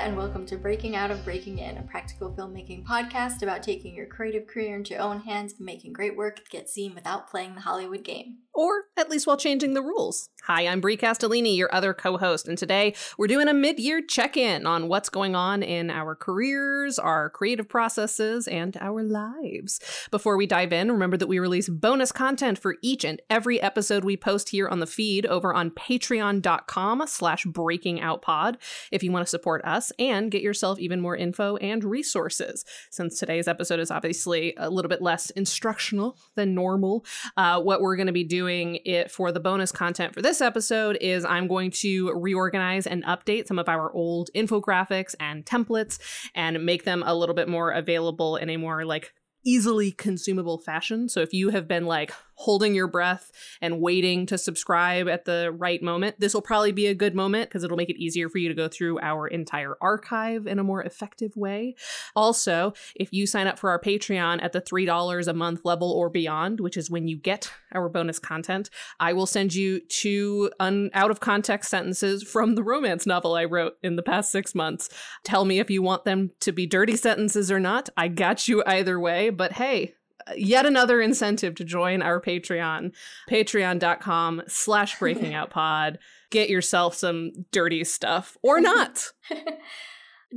And welcome to Breaking Out of Breaking In, a practical filmmaking podcast about taking your creative career into your own hands and making great work get seen without playing the Hollywood game. Or at least while changing the rules. Hi, I'm Brie Castellini, your other co host, and today we're doing a mid year check in on what's going on in our careers, our creative processes, and our lives. Before we dive in, remember that we release bonus content for each and every episode we post here on the feed over on patreon.com slash breakingoutpod if you want to support us and get yourself even more info and resources. Since today's episode is obviously a little bit less instructional than normal, uh, what we're going to be doing it for the bonus content for this this episode is I'm going to reorganize and update some of our old infographics and templates and make them a little bit more available in a more like easily consumable fashion. So if you have been like holding your breath and waiting to subscribe at the right moment, this will probably be a good moment because it'll make it easier for you to go through our entire archive in a more effective way. Also, if you sign up for our Patreon at the $3 a month level or beyond, which is when you get our bonus content, I will send you two un- out of context sentences from the romance novel I wrote in the past six months. Tell me if you want them to be dirty sentences or not. I got you either way, but hey, yet another incentive to join our Patreon, patreon.com slash breaking out pod. Get yourself some dirty stuff or not.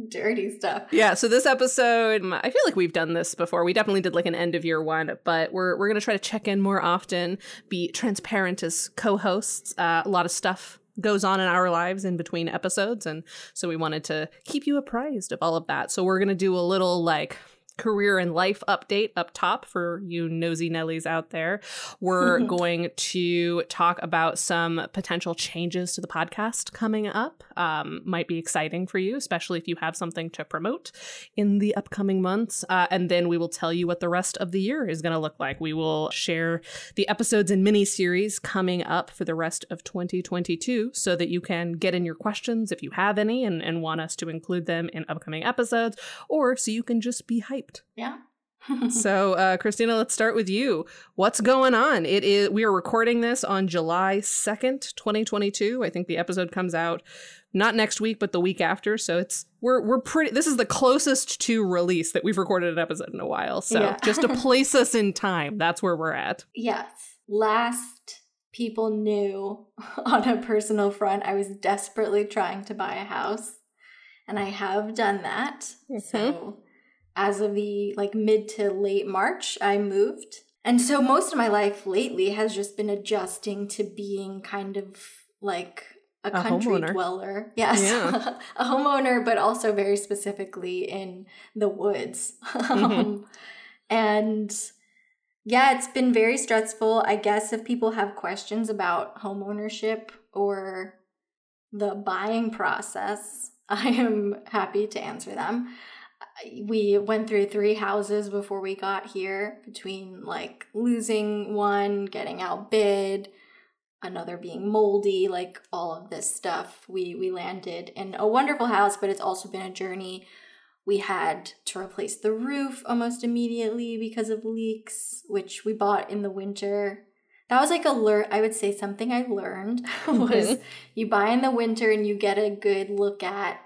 dirty stuff. Yeah, so this episode, I feel like we've done this before. We definitely did like an end of year one, but we're we're going to try to check in more often, be transparent as co-hosts. Uh, a lot of stuff goes on in our lives in between episodes and so we wanted to keep you apprised of all of that. So we're going to do a little like career and life update up top for you nosy Nellies out there. We're going to talk about some potential changes to the podcast coming up. Um, might be exciting for you, especially if you have something to promote in the upcoming months. Uh, and then we will tell you what the rest of the year is going to look like. We will share the episodes and mini series coming up for the rest of 2022 so that you can get in your questions if you have any and, and want us to include them in upcoming episodes, or so you can just be hyped yeah. so, uh, Christina, let's start with you. What's going on? It is we are recording this on July second, twenty twenty two. I think the episode comes out not next week, but the week after. So it's we're we're pretty. This is the closest to release that we've recorded an episode in a while. So yeah. just to place us in time, that's where we're at. Yes, last people knew on a personal front, I was desperately trying to buy a house, and I have done that. Mm-hmm. So as of the like mid to late March, I moved. And so most of my life lately has just been adjusting to being kind of like a, a country homeowner. dweller. Yes. Yeah. a homeowner, but also very specifically in the woods. Mm-hmm. um, and yeah, it's been very stressful. I guess if people have questions about homeownership or the buying process, I am happy to answer them we went through three houses before we got here between like losing one, getting outbid, another being moldy, like all of this stuff. We we landed in a wonderful house, but it's also been a journey. We had to replace the roof almost immediately because of leaks, which we bought in the winter. That was like a learn I would say something I learned was mm-hmm. you buy in the winter and you get a good look at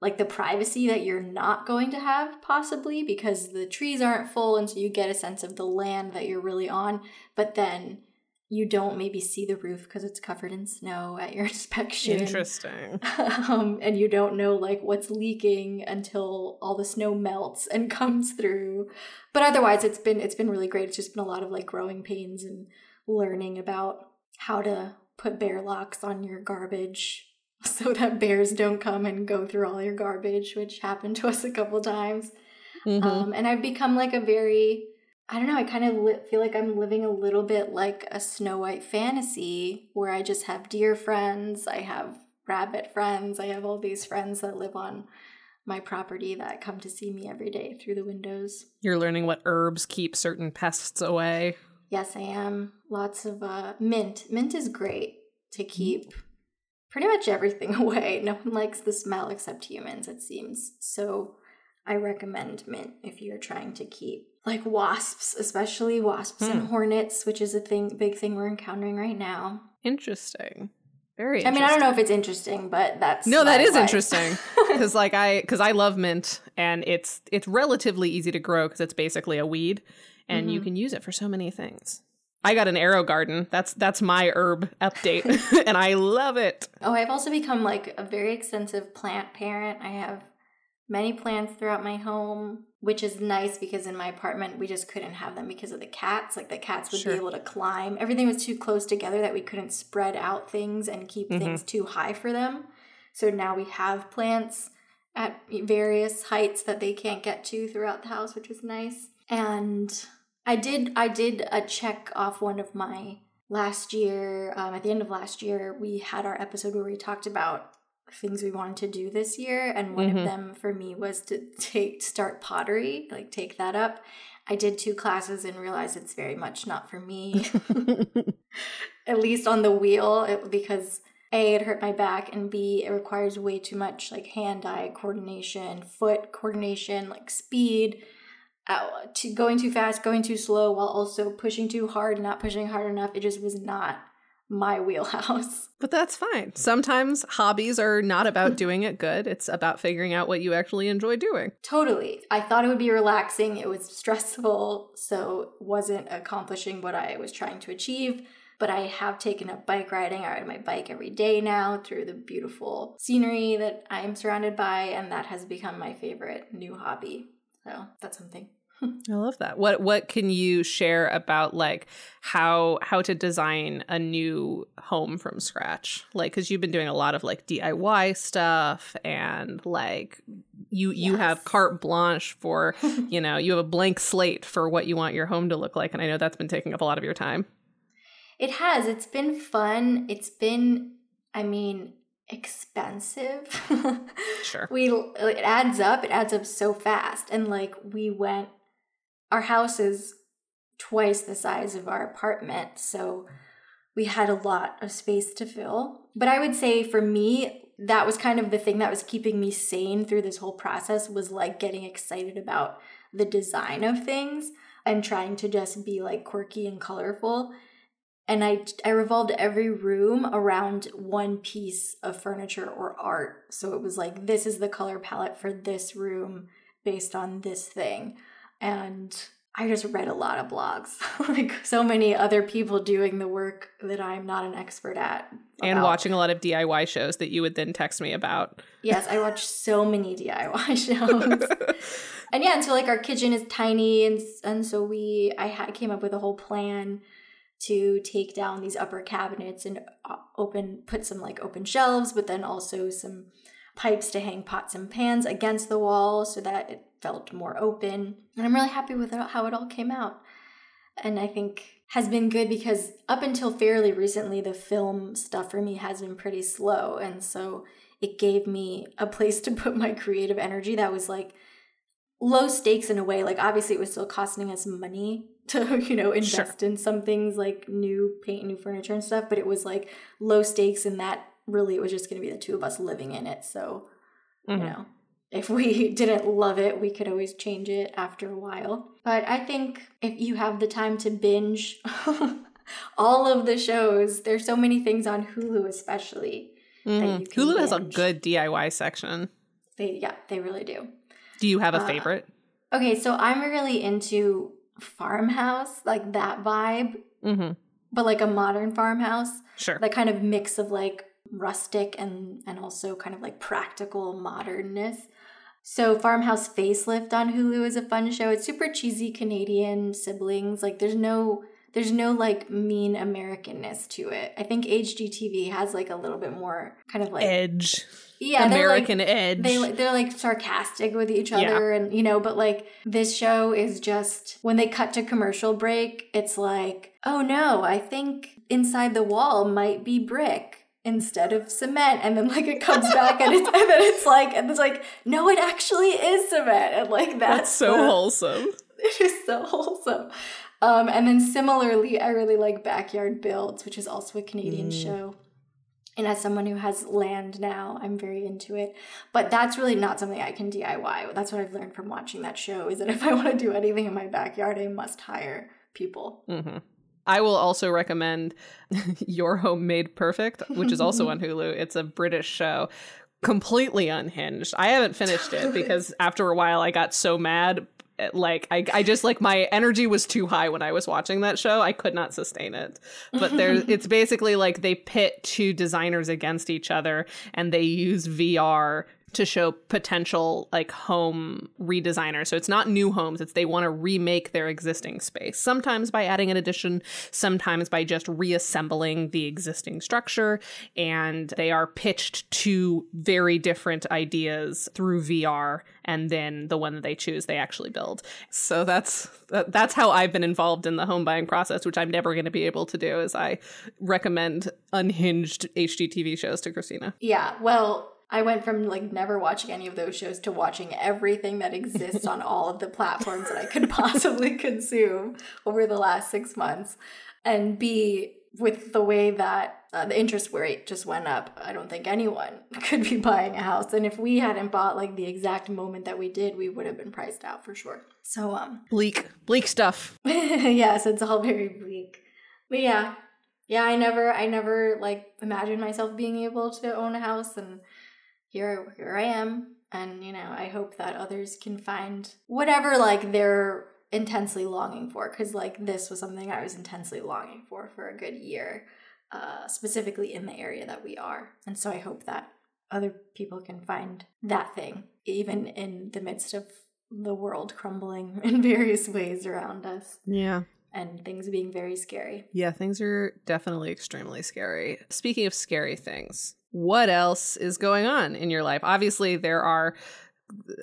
like the privacy that you're not going to have possibly because the trees aren't full and so you get a sense of the land that you're really on but then you don't maybe see the roof because it's covered in snow at your inspection. Interesting. Um, and you don't know like what's leaking until all the snow melts and comes through. But otherwise it's been it's been really great. It's just been a lot of like growing pains and learning about how to put bear locks on your garbage so that bears don't come and go through all your garbage, which happened to us a couple times. Mm-hmm. Um, and I've become like a very, I don't know, I kind of li- feel like I'm living a little bit like a Snow White fantasy where I just have deer friends, I have rabbit friends, I have all these friends that live on my property that come to see me every day through the windows. You're learning what herbs keep certain pests away. Yes, I am. Lots of uh, mint. Mint is great to keep pretty much everything away. No one likes the smell except humans, it seems. So I recommend mint if you're trying to keep like wasps, especially wasps hmm. and hornets, which is a thing big thing we're encountering right now. Interesting. Very. I mean, I don't know if it's interesting, but that's no, that is life. interesting because like I because I love mint and it's it's relatively easy to grow because it's basically a weed and you Mhm. can use it for so many things. I got an AeroGarden. That's that's my herb update, and I love it. Oh, I've also become like a very extensive plant parent. I have many plants throughout my home, which is nice because in my apartment we just couldn't have them because of the cats. Like the cats would Sure. be able to climb. Everything was too close together that we couldn't spread out things and keep Mhm. things too high for them. So now we have plants at various heights that they can't get to throughout the house, which is nice. And I did I did a check off one of my last year um, at the end of last year we had our episode where we talked about things we wanted to do this year and one Mhm. of them for me was to take start pottery like take that up. I did two classes and realized it's very much not for me. At least on the wheel it, because a it hurt my back and b it requires way too much like hand-eye coordination foot coordination like speed uh, to going too fast going too slow while also pushing too hard not pushing hard enough it just was not my wheelhouse But that's fine. Sometimes hobbies are not about doing it good. It's about figuring out what you actually enjoy doing. Totally. I thought it would be relaxing. It was stressful, so wasn't accomplishing what I was trying to achieve. But I have taken up bike riding. I ride my bike every day now through the beautiful scenery that I am surrounded by, and that has become my favorite new hobby. So that's something. I love that. What what can you share about like how how to design a new home from scratch? Like cuz you've been doing a lot of like DIY stuff and like you you have carte blanche for, you know, you have a blank slate for what you want your home to look like and I know that's been taking up a lot of your time. It has. It's been fun. It's been, I mean, expensive. Sure. we it adds up. It adds up so fast. And like we went, our house is twice the size of our apartment, so we had a lot of space to fill. But I would say for me, that was kind of the thing that was keeping me sane through this whole process was like getting excited about the design of things and trying to just be like quirky and colorful and I I revolved every room around one piece of furniture or art. So it was like this is the color palette for this room based on this thing. And I just read a lot of blogs, like so many other people doing the work that I'm not an expert at. And watching a lot of DIY shows that you would then text me about. Yes, I watch so many DIY shows. and yeah, and so like our kitchen is tiny, and and so we I ha- came up with a whole plan to take down these upper cabinets and uh, open put some like open shelves, but then also some pipes to hang pots and pans against the wall so that it felt more open. And I'm really happy with how it all came out. And I think has been good because up until fairly recently, the film stuff for me has been pretty slow. And so it gave me a place to put my creative energy that was like low stakes in a way. Like, obviously, it was still costing us money to, you know, invest in some things like new paint, new furniture and stuff, but it was like low stakes and that really it was just going to be the two of us living in it. So, Mhm. you know, if we didn't love it, we could always change it after a while. But I think if you have the time to binge all of the shows, there's so many things on Hulu, especially. Mhm. you can Hulu has a good DIY section. They, yeah, they really do. Do you have a Uh, favorite? Okay, so I'm really into farmhouse, like that vibe, Mm-hmm. but like a modern farmhouse. Sure. that kind of mix of like rustic and and also kind of like practical modernness. So Farmhouse Facelift on Hulu is a fun show. It's super cheesy Canadian siblings. Like there's no there's no like mean Americanness to it. I think HGTV has like a little bit more kind of like edge. yeah, they're, like- American edge. they they're like sarcastic with each Yeah. other and you know but like this show is just when they cut to commercial break it's like oh no i think inside the wall might be brick instead of cement and then like it comes back and it's and then it's like and it's like no it actually is cement and like that's, That's so the- wholesome. it is so wholesome um and then similarly i really like backyard builds which is also a canadian Mm. show and as someone who has land now i'm very into it but that's really not something i can diy that's what i've learned from watching that show is that if i want to do anything in my backyard i must hire people hmm I will also recommend Your Home Made Perfect, which is also on Hulu. It's a British show, completely unhinged. I haven't finished it because after a while I got so mad. Like I, I just like my energy was too high when I was watching that show. I could not sustain it. But there, it's basically like they pit two designers against each other, and they use VR to show potential like home redesigners. So it's not new homes, it's they want to remake their existing space. Sometimes by adding an addition, sometimes by just reassembling the existing structure and they are pitched to very different ideas through VR and then the one that they choose they actually build. So that's that's how I've been involved in the home buying process, which I'm never going to be able to do is I recommend unhinged HGTV shows to Christina. Yeah, well, I went from like never watching any of those shows to watching everything that exists on all of the platforms that I could possibly consume over the last six months. And B, with the way that uh, the interest rate just went up, I don't think anyone could be buying a house. And if we hadn't bought like the exact moment that we did, we would have been priced out for sure. So, um, bleak, bleak stuff. yes, it's all very bleak. But yeah, yeah, I never, I never like imagined myself being able to own a house and here here I am and you know I hope that others can find whatever like they're intensely longing for cuz like this was something I was intensely longing for for a good year uh specifically in the area that we are and so I hope that other people can find that thing even in the midst of the world crumbling in various ways around us. Yeah and things being very scary. Yeah, things are definitely extremely scary. Speaking of scary things, what else is going on in your life? Obviously, there are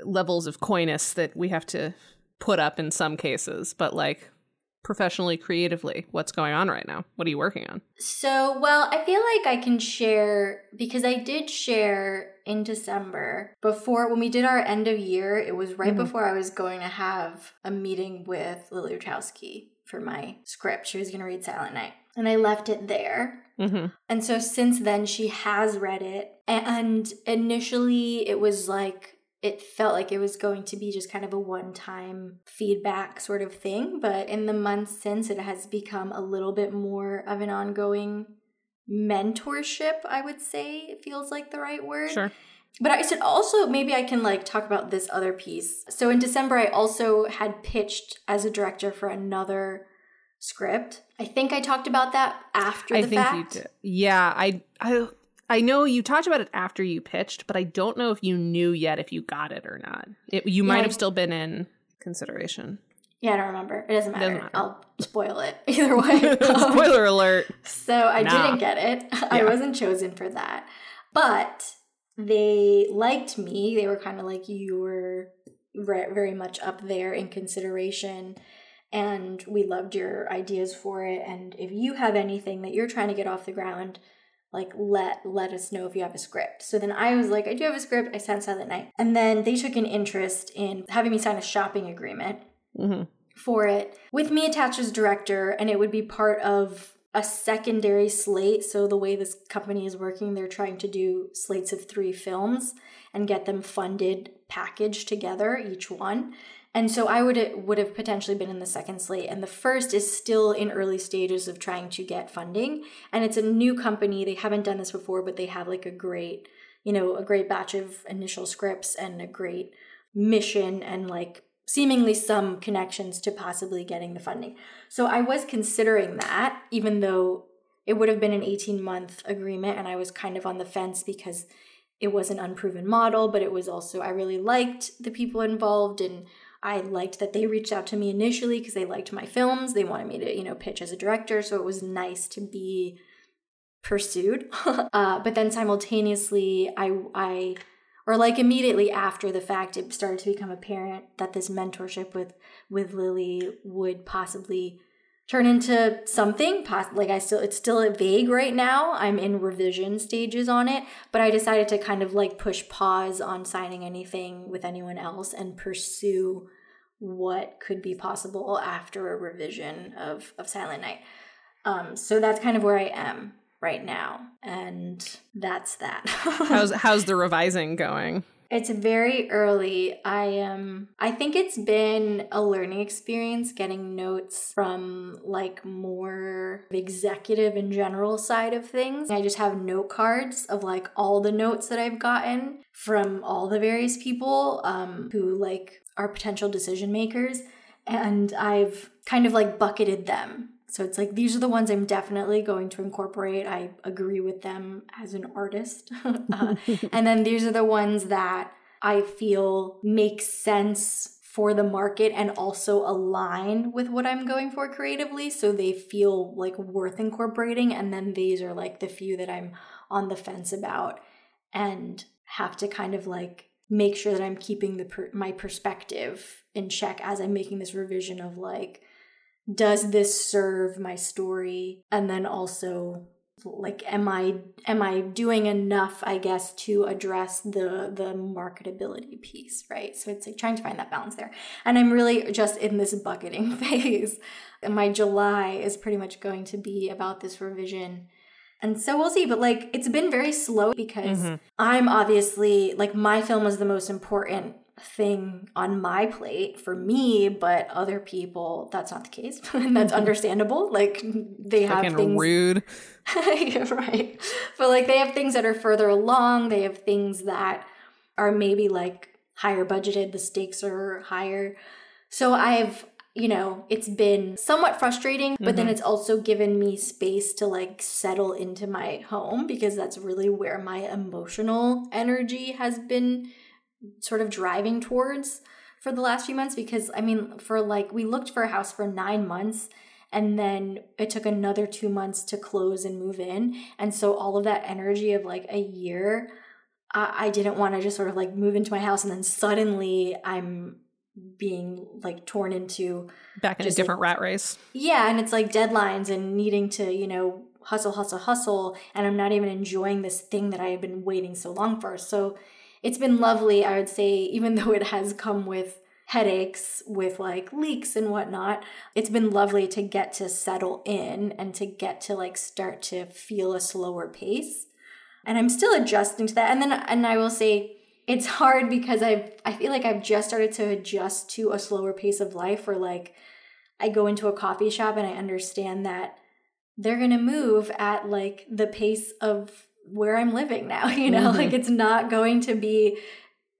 levels of coyness that we have to put up in some cases, but like professionally, creatively, what's going on right now? What are you working on? So, well, I feel like I can share because I did share in December before when we did our end of year, it was right mm-hmm. before I was going to have a meeting with Lily Wachowski for my script. She was going to read Silent Night. And I left it there. Mm-hmm. And so since then, she has read it. And initially, it was like, it felt like it was going to be just kind of a one time feedback sort of thing. But in the months since, it has become a little bit more of an ongoing mentorship, I would say. It feels like the right word. Sure. But I said also maybe I can like talk about this other piece. So in December I also had pitched as a director for another script. I think I talked about that after the I think fact. you did. Yeah, I I I know you talked about it after you pitched, but I don't know if you knew yet if you got it or not. It, you might yeah, have I, still been in consideration. Yeah, I don't remember. It doesn't matter. Doesn't matter. I'll spoil it either way. Spoiler alert. So I nah. didn't get it. Yeah. I wasn't chosen for that. But they liked me. They were kind of like, you were very much up there in consideration. And we loved your ideas for it. And if you have anything that you're trying to get off the ground, like let let us know if you have a script. So then I was like, I do have a script. I sent Silent Night, and then they took an interest in having me sign a shopping agreement mm-hmm. for it with me attached as director, and it would be part of a secondary slate. So the way this company is working, they're trying to do slates of three films and get them funded packaged together, each one. And so I would would have potentially been in the second slate, and the first is still in early stages of trying to get funding. And it's a new company; they haven't done this before, but they have like a great, you know, a great batch of initial scripts and a great mission and like seemingly some connections to possibly getting the funding. So I was considering that, even though it would have been an 18 month agreement, and I was kind of on the fence because it was an unproven model, but it was also, I really liked the people involved and I liked that they reached out to me initially because they liked my films. They wanted me to, you know, pitch as a director. So it was nice to be pursued. uh, but then simultaneously, I, I or like immediately after the fact it started to become apparent that this mentorship with with lily would possibly turn into something like i still it's still vague right now. I'm in revision stages on it but i decided to kind of like push pause on signing anything with anyone else and pursue what could be possible after a revision of of silent night. Um, so that's kind of where i am right now and that's that. How's how's the revising going It's very early. I am I think it's been a learning experience getting notes from like more executive and general side of things. I just have note cards of like all the notes that I've gotten from all the various people um, who like are potential decision makers and I've kind of like bucketed them so it's like these are the ones I'm definitely going to incorporate. I agree with them as an artist. uh, and then these are the ones that I feel make sense for the market and also align with what I'm going for creatively. So they feel like worth incorporating. And then these are like the few that I'm on the fence about and have to kind of like make sure that I'm keeping the per- my perspective in check as I'm making this revision of like does this serve my story? And then also like am i am i doing enough i guess to address the the marketability piece right? So it's like trying to find that balance there. And i'm really just in this bucketing phase. And my july is pretty much going to be about this revision. And so we'll see but like it's been very slow because mm-hmm. i'm obviously like my film was the most important thing on my plate for me, but other people, that's not the case. and that's understandable. Like they have Fucking things rude. yeah, right. But like they have things that are further along. They have things that are maybe like higher budgeted. The stakes are higher. So I've you know, it's been somewhat frustrating, but mm-hmm. then it's also given me space to like settle into my home because that's really where my emotional energy has been sort of driving towards for the last few months because I mean, for like, we looked for a house for nine months and then it took another two months to close and move in. And so all of that energy of like a year, I, I didn't want to just sort of like move into my house and then suddenly I'm being like torn into back in a different like, rat race. Yeah, and it's like deadlines and needing to, you know, hustle, hustle, hustle, and I'm not even enjoying this thing that I have been waiting so long for. So it's been lovely, I would say, even though it has come with headaches with like leaks and whatnot it's been lovely to get to settle in and to get to like start to feel a slower pace. And i'm still adjusting to that. And then and i will say it's hard because i i feel like i've just started to adjust to a slower pace of life where like i go into a coffee shop and i understand that they're to move at like the pace of where I'm living now, you know, mm-hmm. like it's not going to be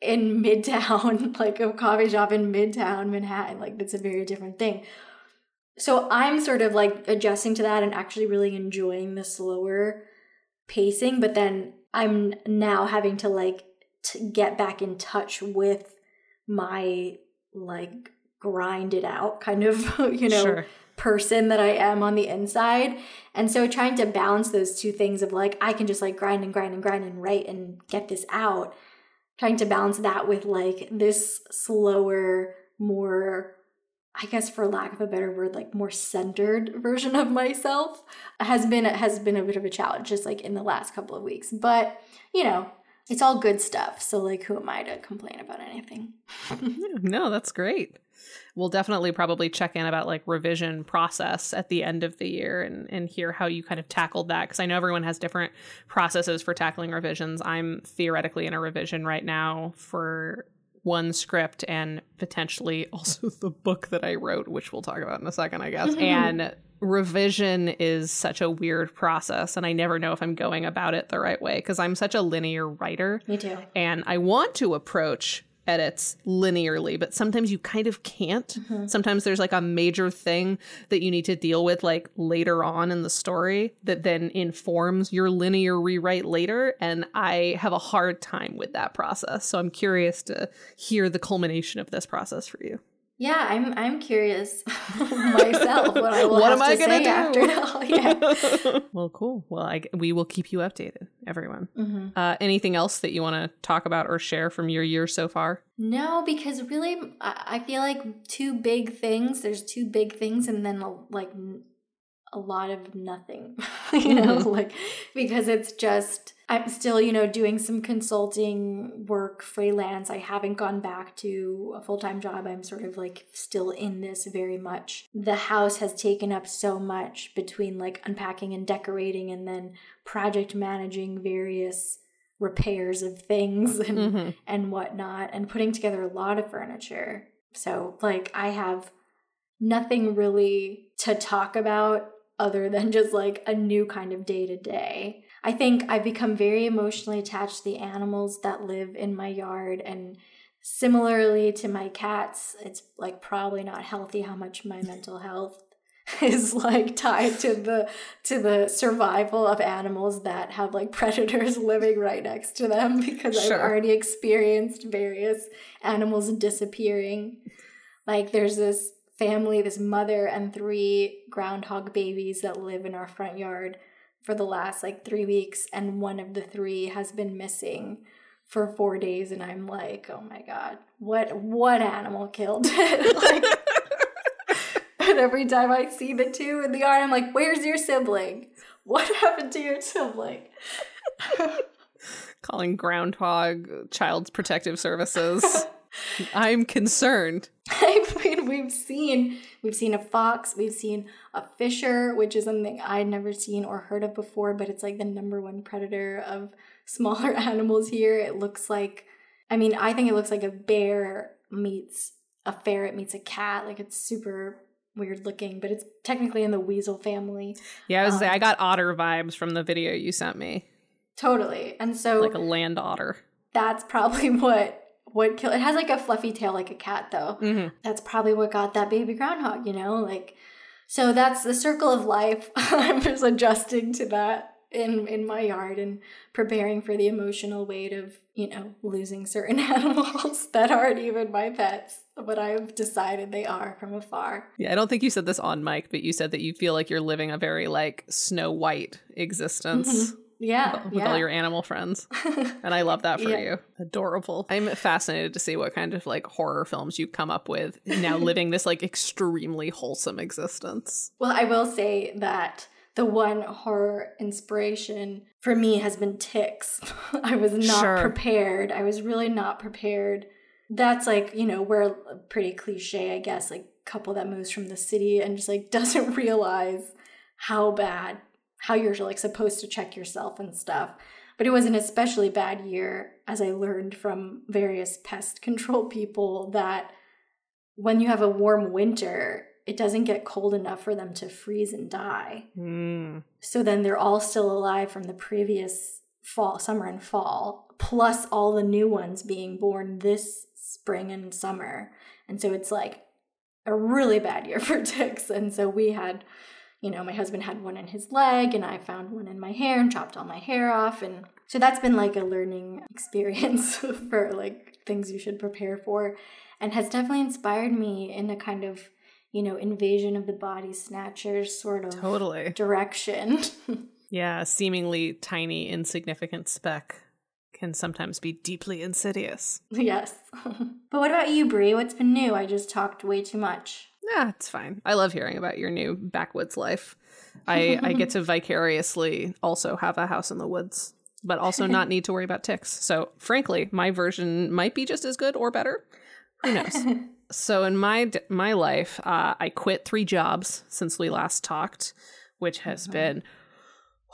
in midtown, like a coffee shop in midtown Manhattan. Like that's a very different thing. So I'm sort of like adjusting to that and actually really enjoying the slower pacing, but then I'm now having to like to get back in touch with my like grind it out kind of, you know, sure person that I am on the inside. And so trying to balance those two things of like, I can just like grind and grind and grind and write and get this out, trying to balance that with like this slower, more, I guess for lack of a better word, like more centered version of myself has been has been a bit of a challenge just like in the last couple of weeks. But, you know, it's all good stuff. So like who am I to complain about anything? no, that's great we'll definitely probably check in about like revision process at the end of the year and and hear how you kind of tackled that because I know everyone has different processes for tackling revisions. I'm theoretically in a revision right now for one script and potentially also the book that I wrote, which we'll talk about in a second, I guess. and revision is such a weird process and I never know if I'm going about it the right way because I'm such a linear writer. Me too. And I want to approach edits linearly, but sometimes you kind of can't. Mm-hmm. Sometimes there's like a major thing that you need to deal with like later on in the story that then informs your linear rewrite later. And I have a hard time with that process. So I'm curious to hear the culmination of this process for you. Yeah, I'm I'm curious myself what I will what am to I gonna say do? after now. Yeah. well, cool. Well, I, we will keep you updated, everyone. Mm-hmm. Uh, anything else that you want to talk about or share from your year so far? No, because really, I feel like two big things. There's two big things, and then like a lot of nothing, you know, mm-hmm. like because it's just I'm still, you know, doing some consulting work freelance. I haven't gone back to a full time job. I'm sort of like still in this very much. The house has taken up so much between like unpacking and decorating and then project managing various repairs of things and mm-hmm. and whatnot and putting together a lot of furniture. So like I have nothing really to talk about other than just like a new kind of day to day. I think I've become very emotionally attached to the animals that live in my yard and similarly to my cats, it's like probably not healthy how much my mental health is like tied to the to the survival of animals that have like predators living right next to them because sure. I've already experienced various animals disappearing. Like there's this family, this mother and three groundhog babies that live in our front yard for the last like 3 weeks and one of the three has been missing for 4 days and I'm like, "Oh my god, what what animal killed it?" like and every time I see the two in the yard, I'm like, where's your sibling? What happened to your sibling? Calling groundhog child's protective services. I'm concerned. I mean, we've seen we've seen a fox, we've seen a fisher, which is something I'd never seen or heard of before, but it's like the number one predator of smaller animals here. It looks like I mean, I think it looks like a bear meets a ferret meets a cat. Like it's super weird looking, but it's technically in the weasel family. Yeah, I was um, say I got otter vibes from the video you sent me. Totally. And so like a land otter. That's probably what what killed it has like a fluffy tail like a cat though. Mm-hmm. That's probably what got that baby groundhog, you know? Like so that's the circle of life. I'm just adjusting to that in in my yard and preparing for the emotional weight of you know losing certain animals that aren't even my pets but i've decided they are from afar yeah i don't think you said this on mic but you said that you feel like you're living a very like snow white existence mm-hmm. Yeah, with yeah. all your animal friends. and I love that for yeah. you. Adorable. I'm fascinated to see what kind of like horror films you come up with now living this like extremely wholesome existence. Well, I will say that the one horror inspiration for me has been ticks. I was not sure. prepared. I was really not prepared. That's like, you know, we're pretty cliche, I guess, like couple that moves from the city and just like doesn't realize how bad, how you're like supposed to check yourself and stuff. But it was an especially bad year, as I learned from various pest control people, that when you have a warm winter, it doesn't get cold enough for them to freeze and die. Mm. So then they're all still alive from the previous fall, summer and fall, plus all the new ones being born this spring and summer. And so it's like a really bad year for ticks. And so we had, you know, my husband had one in his leg, and I found one in my hair and chopped all my hair off. And so that's been like a learning experience for like things you should prepare for and has definitely inspired me in a kind of you know, invasion of the body snatchers sort of totally direction. yeah, seemingly tiny, insignificant speck can sometimes be deeply insidious. Yes. but what about you, Brie? What's been new? I just talked way too much. Yeah, it's fine. I love hearing about your new backwoods life. I, I get to vicariously also have a house in the woods, but also not need to worry about ticks. So, frankly, my version might be just as good or better. Who knows? so in my my life, uh, I quit three jobs since we last talked, which has mm-hmm. been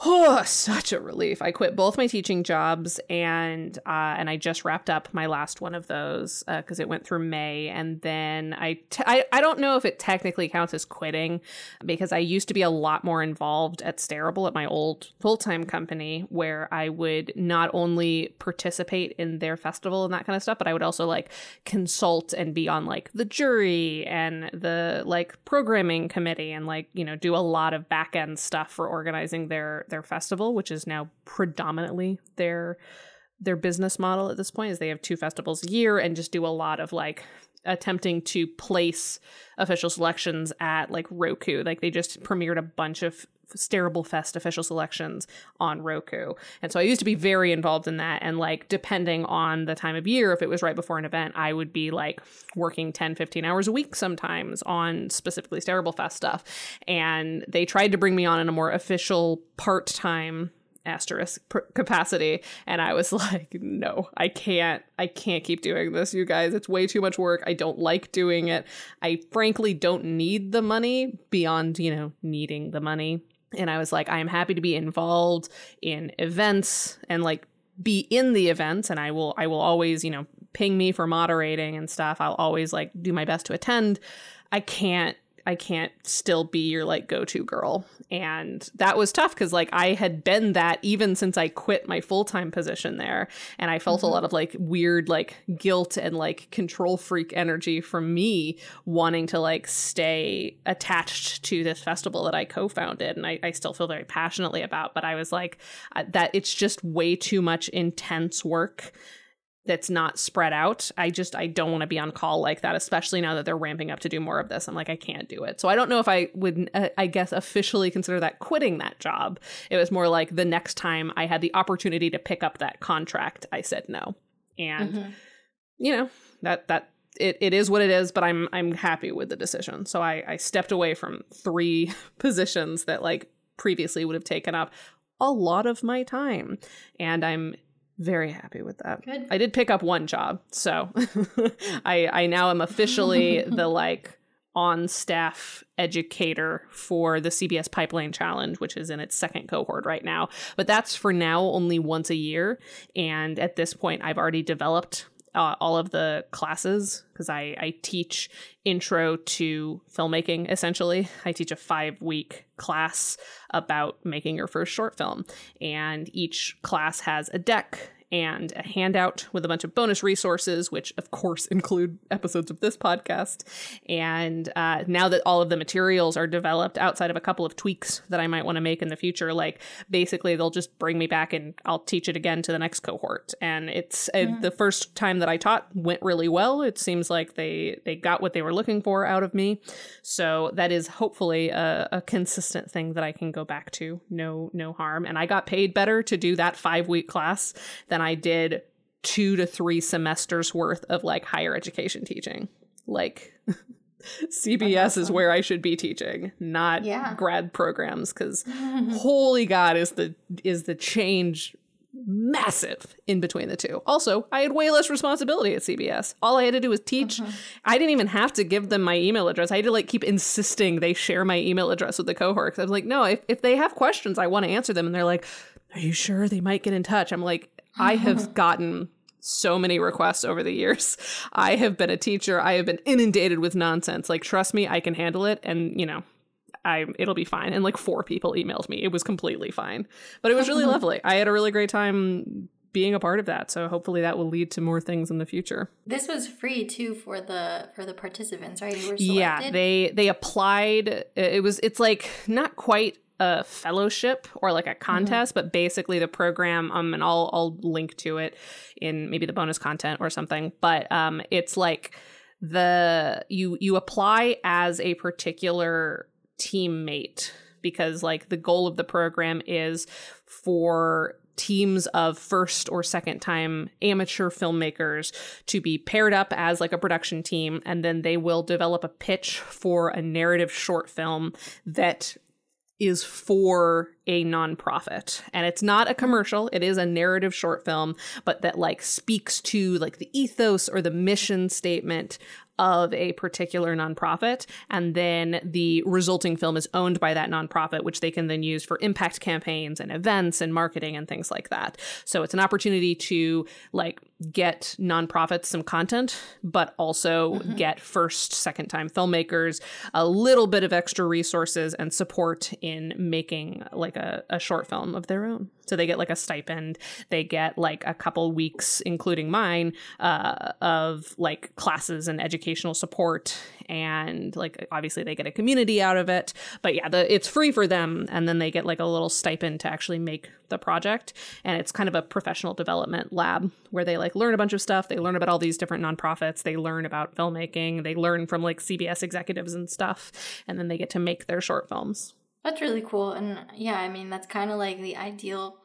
Oh, such a relief. I quit both my teaching jobs and uh, and I just wrapped up my last one of those because uh, it went through May. And then I I don't know if it technically counts as quitting because I used to be a lot more involved at Stareable at my old full time company where I would not only participate in their festival and that kind of stuff, but I would also like consult and be on like the jury and the like programming committee and like you know do a lot of back end stuff for organizing their their festival, which is now predominantly their their business model at this point is they have two festivals a year and just do a lot of like attempting to place official selections at like Roku. Like they just premiered a bunch of Stareable Fest official selections on Roku. And so I used to be very involved in that. And like, depending on the time of year, if it was right before an event, I would be like working 10, 15 hours a week sometimes on specifically Stareable Fest stuff. And they tried to bring me on in a more official part time asterisk capacity. And i was like no i can't i can't keep doing this you guys. It's way too much work. I don't like doing it. I frankly don't need the money beyond you know needing the money. And I was like, I am happy to be involved in events and like be in the events. And I will I will always, you know, ping me for moderating and stuff. I'll always like do my best to attend. I can't I can't still be your like go-to girl. And that was tough cuz like I had been that even since I quit my full-time position there and I felt mm-hmm. a lot of like weird like guilt and like control freak energy from me wanting to like stay attached to this festival that I co-founded and I, I still feel very passionately about, but I was like that it's just way too much intense work that's not spread out. I just I don't want to be on call like that, especially now that they're ramping up to do more of this. I'm like I can't do it. So I don't know if I would uh, I guess officially consider that quitting that job. It was more like the next time I had the opportunity to pick up that contract, I said no. And mm-hmm. you know, that that it, it is what it is, but I'm I'm happy with the decision. So I I stepped away from three positions that like previously would have taken up a lot of my time and I'm very happy with that. Good. I did pick up one job, so I I now am officially the like on staff educator for the CBS Pipeline Challenge, which is in its second cohort right now. But that's for now only once a year, and at this point, I've already developed uh, all of the classes because I, I teach intro to filmmaking essentially. I teach a five week class about making your first short film, and each class has a deck and a handout with a bunch of bonus resources, which of course include episodes of this podcast. And uh, now that all of the materials are developed outside of a couple of tweaks that I might want to make in the future, like basically they'll just bring me back and I'll teach it again to the next cohort. And it's uh, the first time that I taught went really well. It seems like they they got what they were looking for out of me. So that is hopefully a, a consistent thing that I can go back to. No no harm. And I got paid better to do that five week class than I did two to three semesters worth of like higher education teaching. Like CBS is where I should be teaching, not yeah. grad programs cuz holy god is the is the change massive in between the two. Also, I had way less responsibility at CBS. All I had to do was teach. Uh-huh. I didn't even have to give them my email address. I had to like keep insisting they share my email address with the cohort. I was like, no, if, if they have questions, I want to answer them. And they're like, are you sure they might get in touch? I'm like, I have gotten so many requests over the years. I have been a teacher. I have been inundated with nonsense. Like, trust me, I can handle it. And, you know, I it'll be fine. And like four people emailed me. It was completely fine. But it was really lovely. I had a really great time being a part of that. So hopefully that will lead to more things in the future. This was free too for the for the participants, right? yeah, they they applied. It was it's like not quite a fellowship or like a mm-hmm. contest, mm-hmm. but basically the program, um, and I'll I'll link to it in maybe the bonus content or something. But um, it's like the you you apply as a particular teammate because like the goal of the program is for teams of first or second time amateur filmmakers to be paired up as like a production team and then they will develop a pitch for a narrative short film that is for a nonprofit and it's not a commercial it is a narrative short film but that like speaks to like the ethos or the mission statement of a particular nonprofit. And then the resulting film is owned by that nonprofit, which they can then use for impact campaigns and events and marketing and things like that. So it's an opportunity to like get nonprofits some content, but also mm-hmm. get first, second time filmmakers a little bit of extra resources and support in making like a, a short film of their own. So they get like a stipend. They get like a couple weeks, including mine, uh, of like classes and educational support. And like obviously they get a community out of it. But yeah, the, it's free for them. And then they get like a little stipend to actually make the project. And it's kind of a professional development lab where they like learn a bunch of stuff. They learn about all these different nonprofits. They learn about filmmaking. They learn from like CBS executives and stuff. And then they get to make their short films. That's really cool. And yeah, I mean, that's kind of like the ideal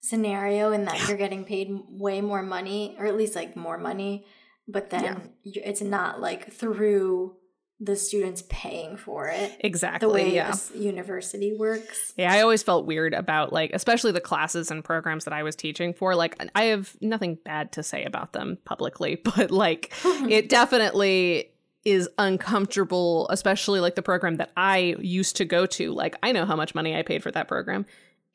scenario in that you're getting paid way more money, or at least like more money, but then yeah. it's not like through the students paying for it. Exactly. The way yeah. university works. Yeah, I always felt weird about like especially the classes and programs that I was teaching for. Like I have nothing bad to say about them publicly, but like it definitely is uncomfortable, especially like the program that I used to go to. Like, I know how much money I paid for that program.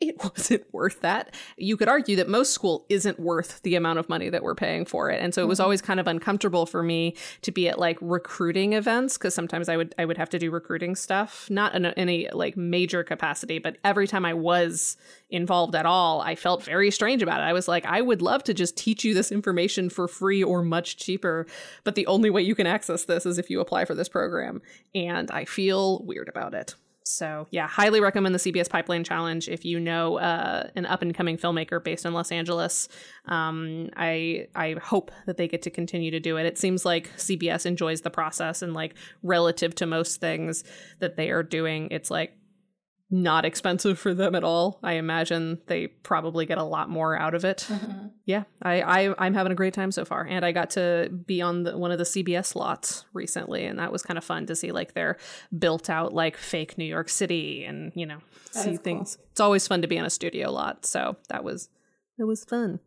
It wasn't worth that. You could argue that most school isn't worth the amount of money that we're paying for it. And so it was mm-hmm. always kind of uncomfortable for me to be at like recruiting events because sometimes I would I would have to do recruiting stuff, not in any like major capacity, but every time I was involved at all, I felt very strange about it. I was like, I would love to just teach you this information for free or much cheaper, but the only way you can access this is if you apply for this program. And I feel weird about it. So yeah, highly recommend the CBS Pipeline Challenge if you know uh, an up and coming filmmaker based in Los Angeles. Um, I I hope that they get to continue to do it. It seems like CBS enjoys the process and like relative to most things that they are doing, it's like not expensive for them at all. I imagine they probably get a lot more out of it. Mm-hmm. Yeah, I, I am having a great time so far, and I got to be on the, one of the CBS slots recently, and that was kind of fun to see like their built out like fake New York City, and you know that see things. Cool. It's always fun to be on a studio lot, so that was that was fun.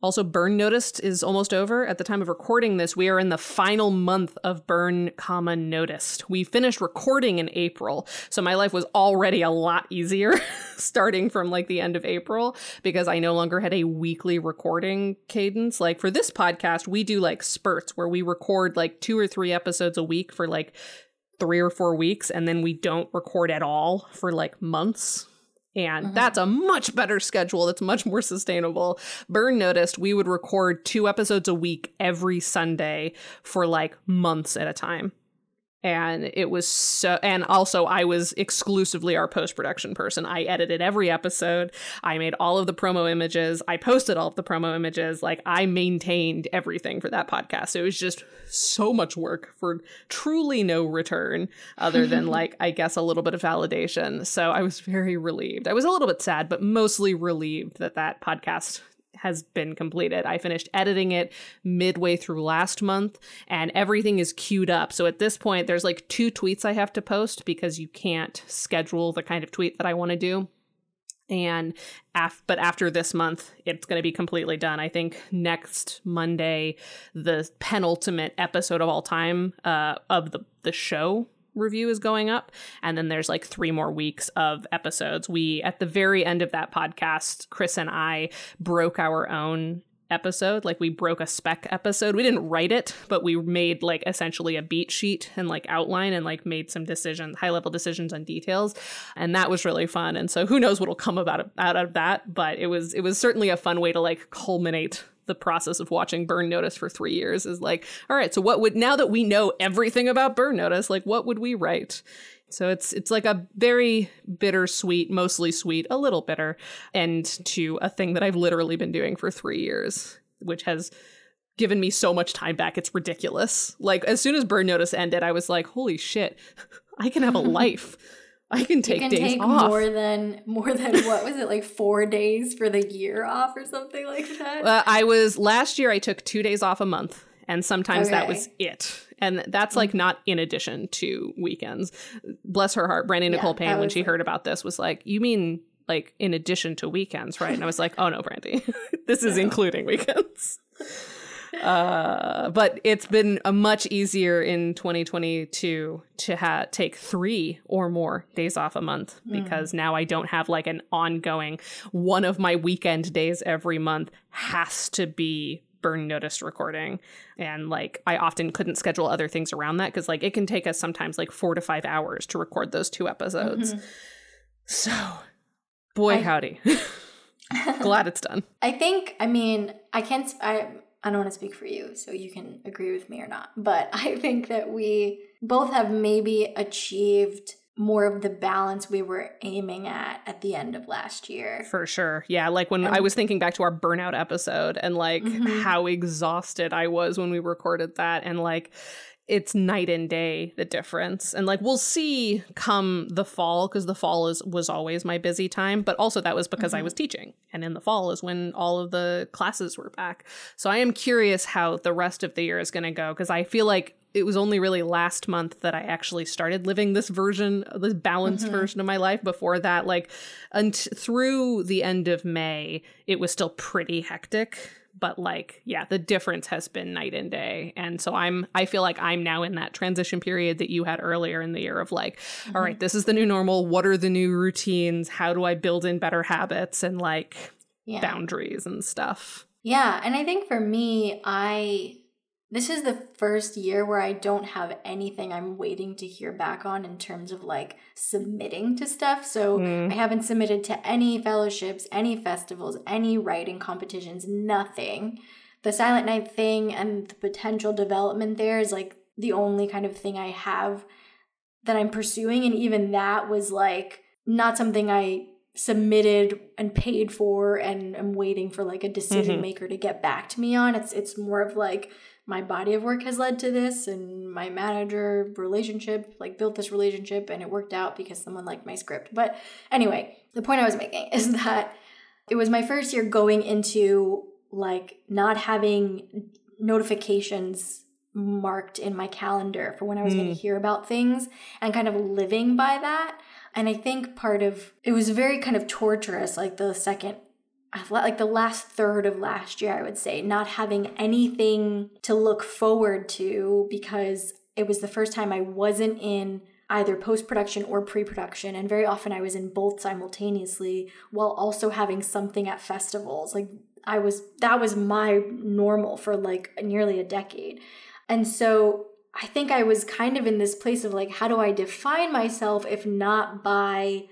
Also, Burn Noticed is almost over. At the time of recording this, we are in the final month of Burn, comma Noticed. We finished recording in April, so my life was already a lot easier starting from like the end of April because I no longer had a weekly recording cadence. Like for this podcast, we do like spurts where we record like two or three episodes a week for like three or four weeks, and then we don't record at all for like months and mm-hmm. that's a much better schedule. That's much more sustainable. Burn noticed we would record two episodes a week every Sunday for like months at a time and it was so and also i was exclusively our post-production person. I edited every episode. I made all of the promo images. I posted all of the promo images. Like i maintained everything for that podcast. So it was just so much work for truly no return other than like i guess a little bit of validation. So i was very relieved. I was a little bit sad but mostly relieved that that podcast has been completed. I finished editing it midway through last month and everything is queued up. So at this point, there's like two tweets I have to post because you can't schedule the kind of tweet that I want to do. And af- but after this month, it's going to be completely done. I think next Monday, the penultimate episode of all time uh, of the the show review is going up and then there's like 3 more weeks of episodes. We at the very end of that podcast, Chris and I broke our own episode like we broke a spec episode we didn't write it but we made like essentially a beat sheet and like outline and like made some decisions high level decisions on details and that was really fun and so who knows what'll come about out of that but it was it was certainly a fun way to like culminate the process of watching Burn Notice for three years is like, all right, so what would now that we know everything about Burn Notice, like what would we write? So it's it's like a very bittersweet, mostly sweet, a little bitter end to a thing that I've literally been doing for three years, which has given me so much time back. It's ridiculous. Like as soon as Burn Notice ended, I was like, holy shit, I can have a life. I can take you can days take off. more than more than what was it like four days for the year off or something like that. Uh, I was last year. I took two days off a month, and sometimes okay. that was it. And that's like not in addition to weekends. Bless her heart, Brandy Nicole yeah, Payne, when she like, heard about this, was like, "You mean like in addition to weekends, right?" And I was like, "Oh no, Brandy, this is including weekends." uh, but it's been a much easier in 2022 to ha- take three or more days off a month mm. because now I don't have like an ongoing one of my weekend days every month has to be burn noticed recording and like i often couldn't schedule other things around that because like it can take us sometimes like four to five hours to record those two episodes mm-hmm. so boy I, howdy glad it's done i think i mean i can't i I don't want to speak for you, so you can agree with me or not. But I think that we both have maybe achieved more of the balance we were aiming at at the end of last year. For sure. Yeah, like when I was thinking back to our burnout episode and like mm-hmm. how exhausted I was when we recorded that and like it's night and day the difference and like we'll see come the fall because the fall is was always my busy time but also that was because mm-hmm. i was teaching and in the fall is when all of the classes were back so i am curious how the rest of the year is going to go because i feel like it was only really last month that I actually started living this version, this balanced mm-hmm. version of my life. Before that, like, and through the end of May, it was still pretty hectic but like yeah the difference has been night and day and so i'm i feel like i'm now in that transition period that you had earlier in the year of like mm-hmm. all right this is the new normal what are the new routines how do i build in better habits and like yeah. boundaries and stuff yeah and i think for me i this is the first year where I don't have anything I'm waiting to hear back on in terms of like submitting to stuff. So mm. I haven't submitted to any fellowships, any festivals, any writing competitions, nothing. The Silent Night thing and the potential development there is like the only kind of thing I have that I'm pursuing. And even that was like not something I submitted and paid for and I'm waiting for like a decision mm-hmm. maker to get back to me on. It's it's more of like my body of work has led to this and my manager relationship like built this relationship and it worked out because someone liked my script but anyway the point i was making is that it was my first year going into like not having notifications marked in my calendar for when i was mm. going to hear about things and kind of living by that and i think part of it was very kind of torturous like the second like the last third of last year, I would say, not having anything to look forward to because it was the first time I wasn't in either post production or pre production. And very often I was in both simultaneously while also having something at festivals. Like I was, that was my normal for like nearly a decade. And so I think I was kind of in this place of like, how do I define myself if not by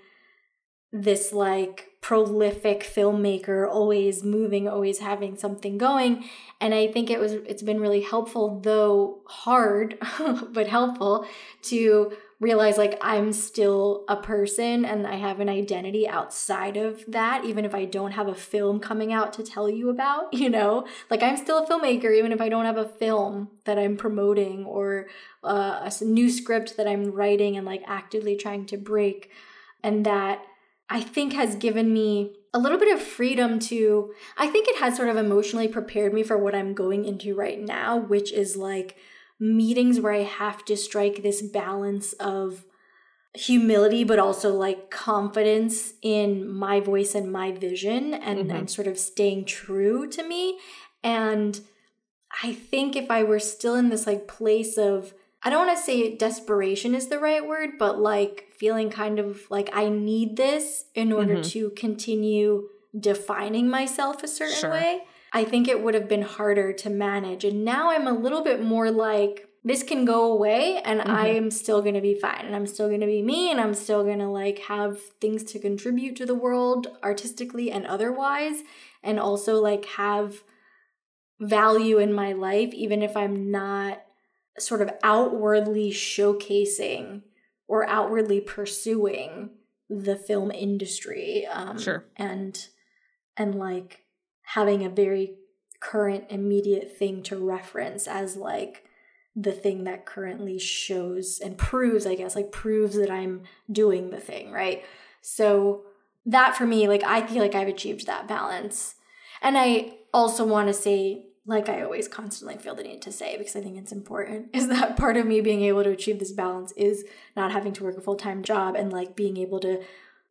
this like prolific filmmaker always moving always having something going. And i think it was it's been really helpful though hard but helpful to realize like i'm still a person and i have an identity outside of that even if i don't have a film coming out to tell you about you know? Like i'm still a filmmaker even if i don't have a film that i'm promoting or uh, a new script that i'm writing and like actively trying to break. And that I think has given me a little bit of freedom to, I think it has sort of emotionally prepared me for what I'm going into right now, which is like meetings where I have to strike this balance of humility, but also like confidence in my voice and my vision and, mm-hmm. and sort of staying true to me. And I think if I were still in this like place of, I don't want to say desperation is the right word, but like feeling kind of like I need this in order mm-hmm. to continue defining myself a certain sure. way. I think it would have been harder to manage. And now I'm a little bit more like, this can go away and mm-hmm. I'm still going to be fine and I'm still going to be me and I'm still going to like have things to contribute to the world artistically and otherwise and also like have value in my life even if I'm not sort of outwardly showcasing or outwardly pursuing the film industry um, sure. and and like having a very current immediate thing to reference as like the thing that currently shows and proves i guess like proves that i'm doing the thing right? So that for me like i feel like i've achieved that balance. And i also want to say like I always constantly feel the need to say because I think it's important is that part of me being able to achieve this balance is not having to work a full time job and like being able to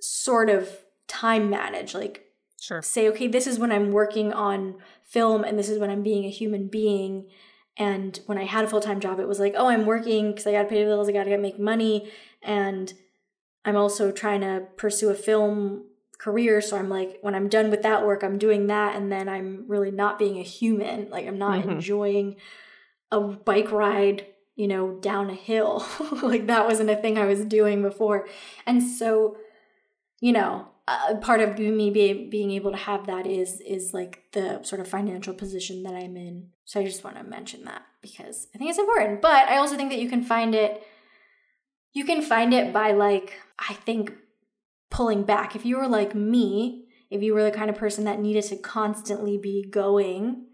sort of time manage, like sure. say, okay, this is when I'm working on film and this is when I'm being a human being. And when I had a full time job, it was like, oh, I'm working because I got to pay the bills, I got to make money. And I'm also trying to pursue a film career so i'm like when i'm done with that work i'm doing that and then i'm really not being a human. Like i'm not mm-hmm. enjoying a bike ride you know down a hill. Like that wasn't a thing i was doing before. And so you know uh, part of me being being able to have that is is like the sort of financial position that i'm in. So i just want to mention that because i think it's important. But i also think that you can find it you can find it by like i think pulling back. If you were like me, if you were the kind of person that needed to constantly be going,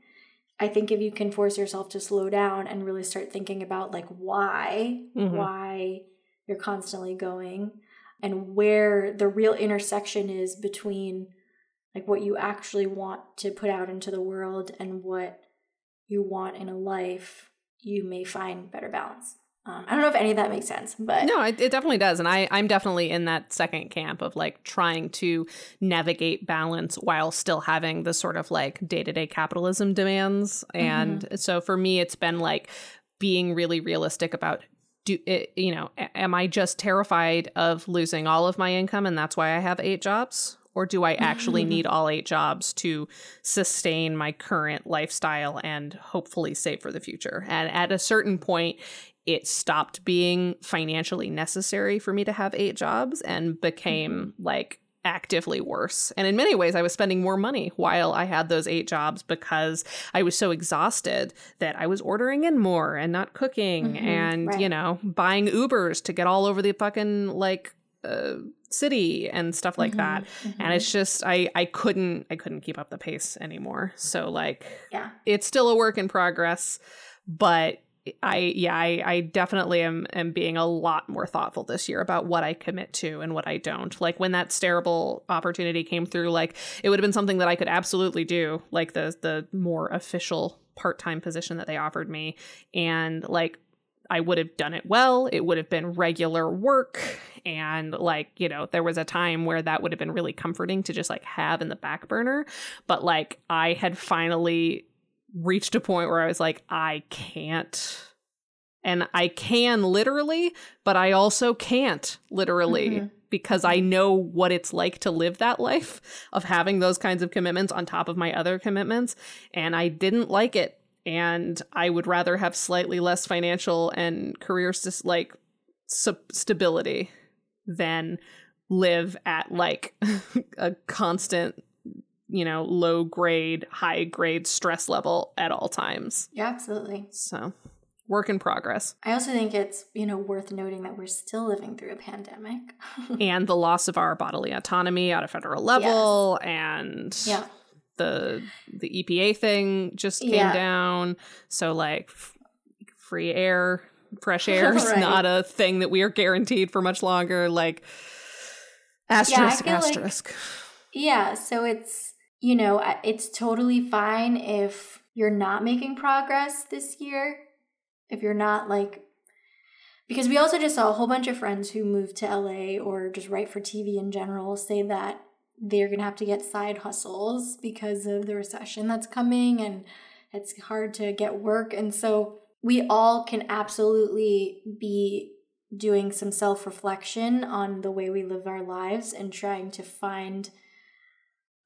I think if you can force yourself to slow down and really start thinking about like why, mm-hmm. why you're constantly going and where the real intersection is between like what you actually want to put out into the world and what you want in a life you may find better balance. Um, I don't know if any of that makes sense, but no, it, it, definitely does, and I I'm definitely in that second camp of like trying to navigate balance while still having the sort of like day to day capitalism demands, and mm-hmm. so for me, it's been like being really realistic about do it, you know am i just terrified of losing all of my income and that's why i have eight jobs? Or do i actually need all eight jobs to sustain my current lifestyle and hopefully save for the future? And at a certain point it stopped being financially necessary for me to have eight jobs and became mm-hmm. like actively worse. And in many ways, I was spending more money while I had those eight jobs because I was so exhausted that I was ordering in more and not cooking mm-hmm, and, right. you know, buying Ubers to get all over the fucking like uh, city and stuff like mm-hmm, that. Mm-hmm. And it's just I I couldn't I couldn't keep up the pace anymore. So like yeah. It's still a work in progress, but I yeah, I, I definitely am am being a lot more thoughtful this year about what I commit to and what I don't. Like when that Stareable opportunity came through, like it would have been something that I could absolutely do, like the the more official part time position that they offered me. And like I would have done it well. It would have been regular work. And like, you know, there was a time where that would have been really comforting to just like have in the back burner. But like I had finally reached a point where I was like, I can't. And I can literally, but I also can't literally mm-hmm. because I know what it's like to live that life of having those kinds of commitments on top of my other commitments. And I didn't like it. And I would rather have slightly less financial and career st- like stability than live at like a constant you know, low grade, high grade stress level at all times. Yeah, absolutely. So, work in progress. I also think it's, you know, worth noting that we're still living through a pandemic and the loss of our bodily autonomy at a federal level yes. and yeah. the the EPA thing just came yeah. down. So like f- free air, fresh air is right. not a thing that we are guaranteed for much longer like asterisk yeah, asterisk. Like, yeah, so it's you know, it's totally fine if you're not making progress this year. If you're not like, because we also just saw a whole bunch of friends who moved to LA or just write for TV in general say that they're going to have to get side hustles because of the recession that's coming and it's hard to get work. And so we all can absolutely be doing some self reflection on the way we live our lives and trying to find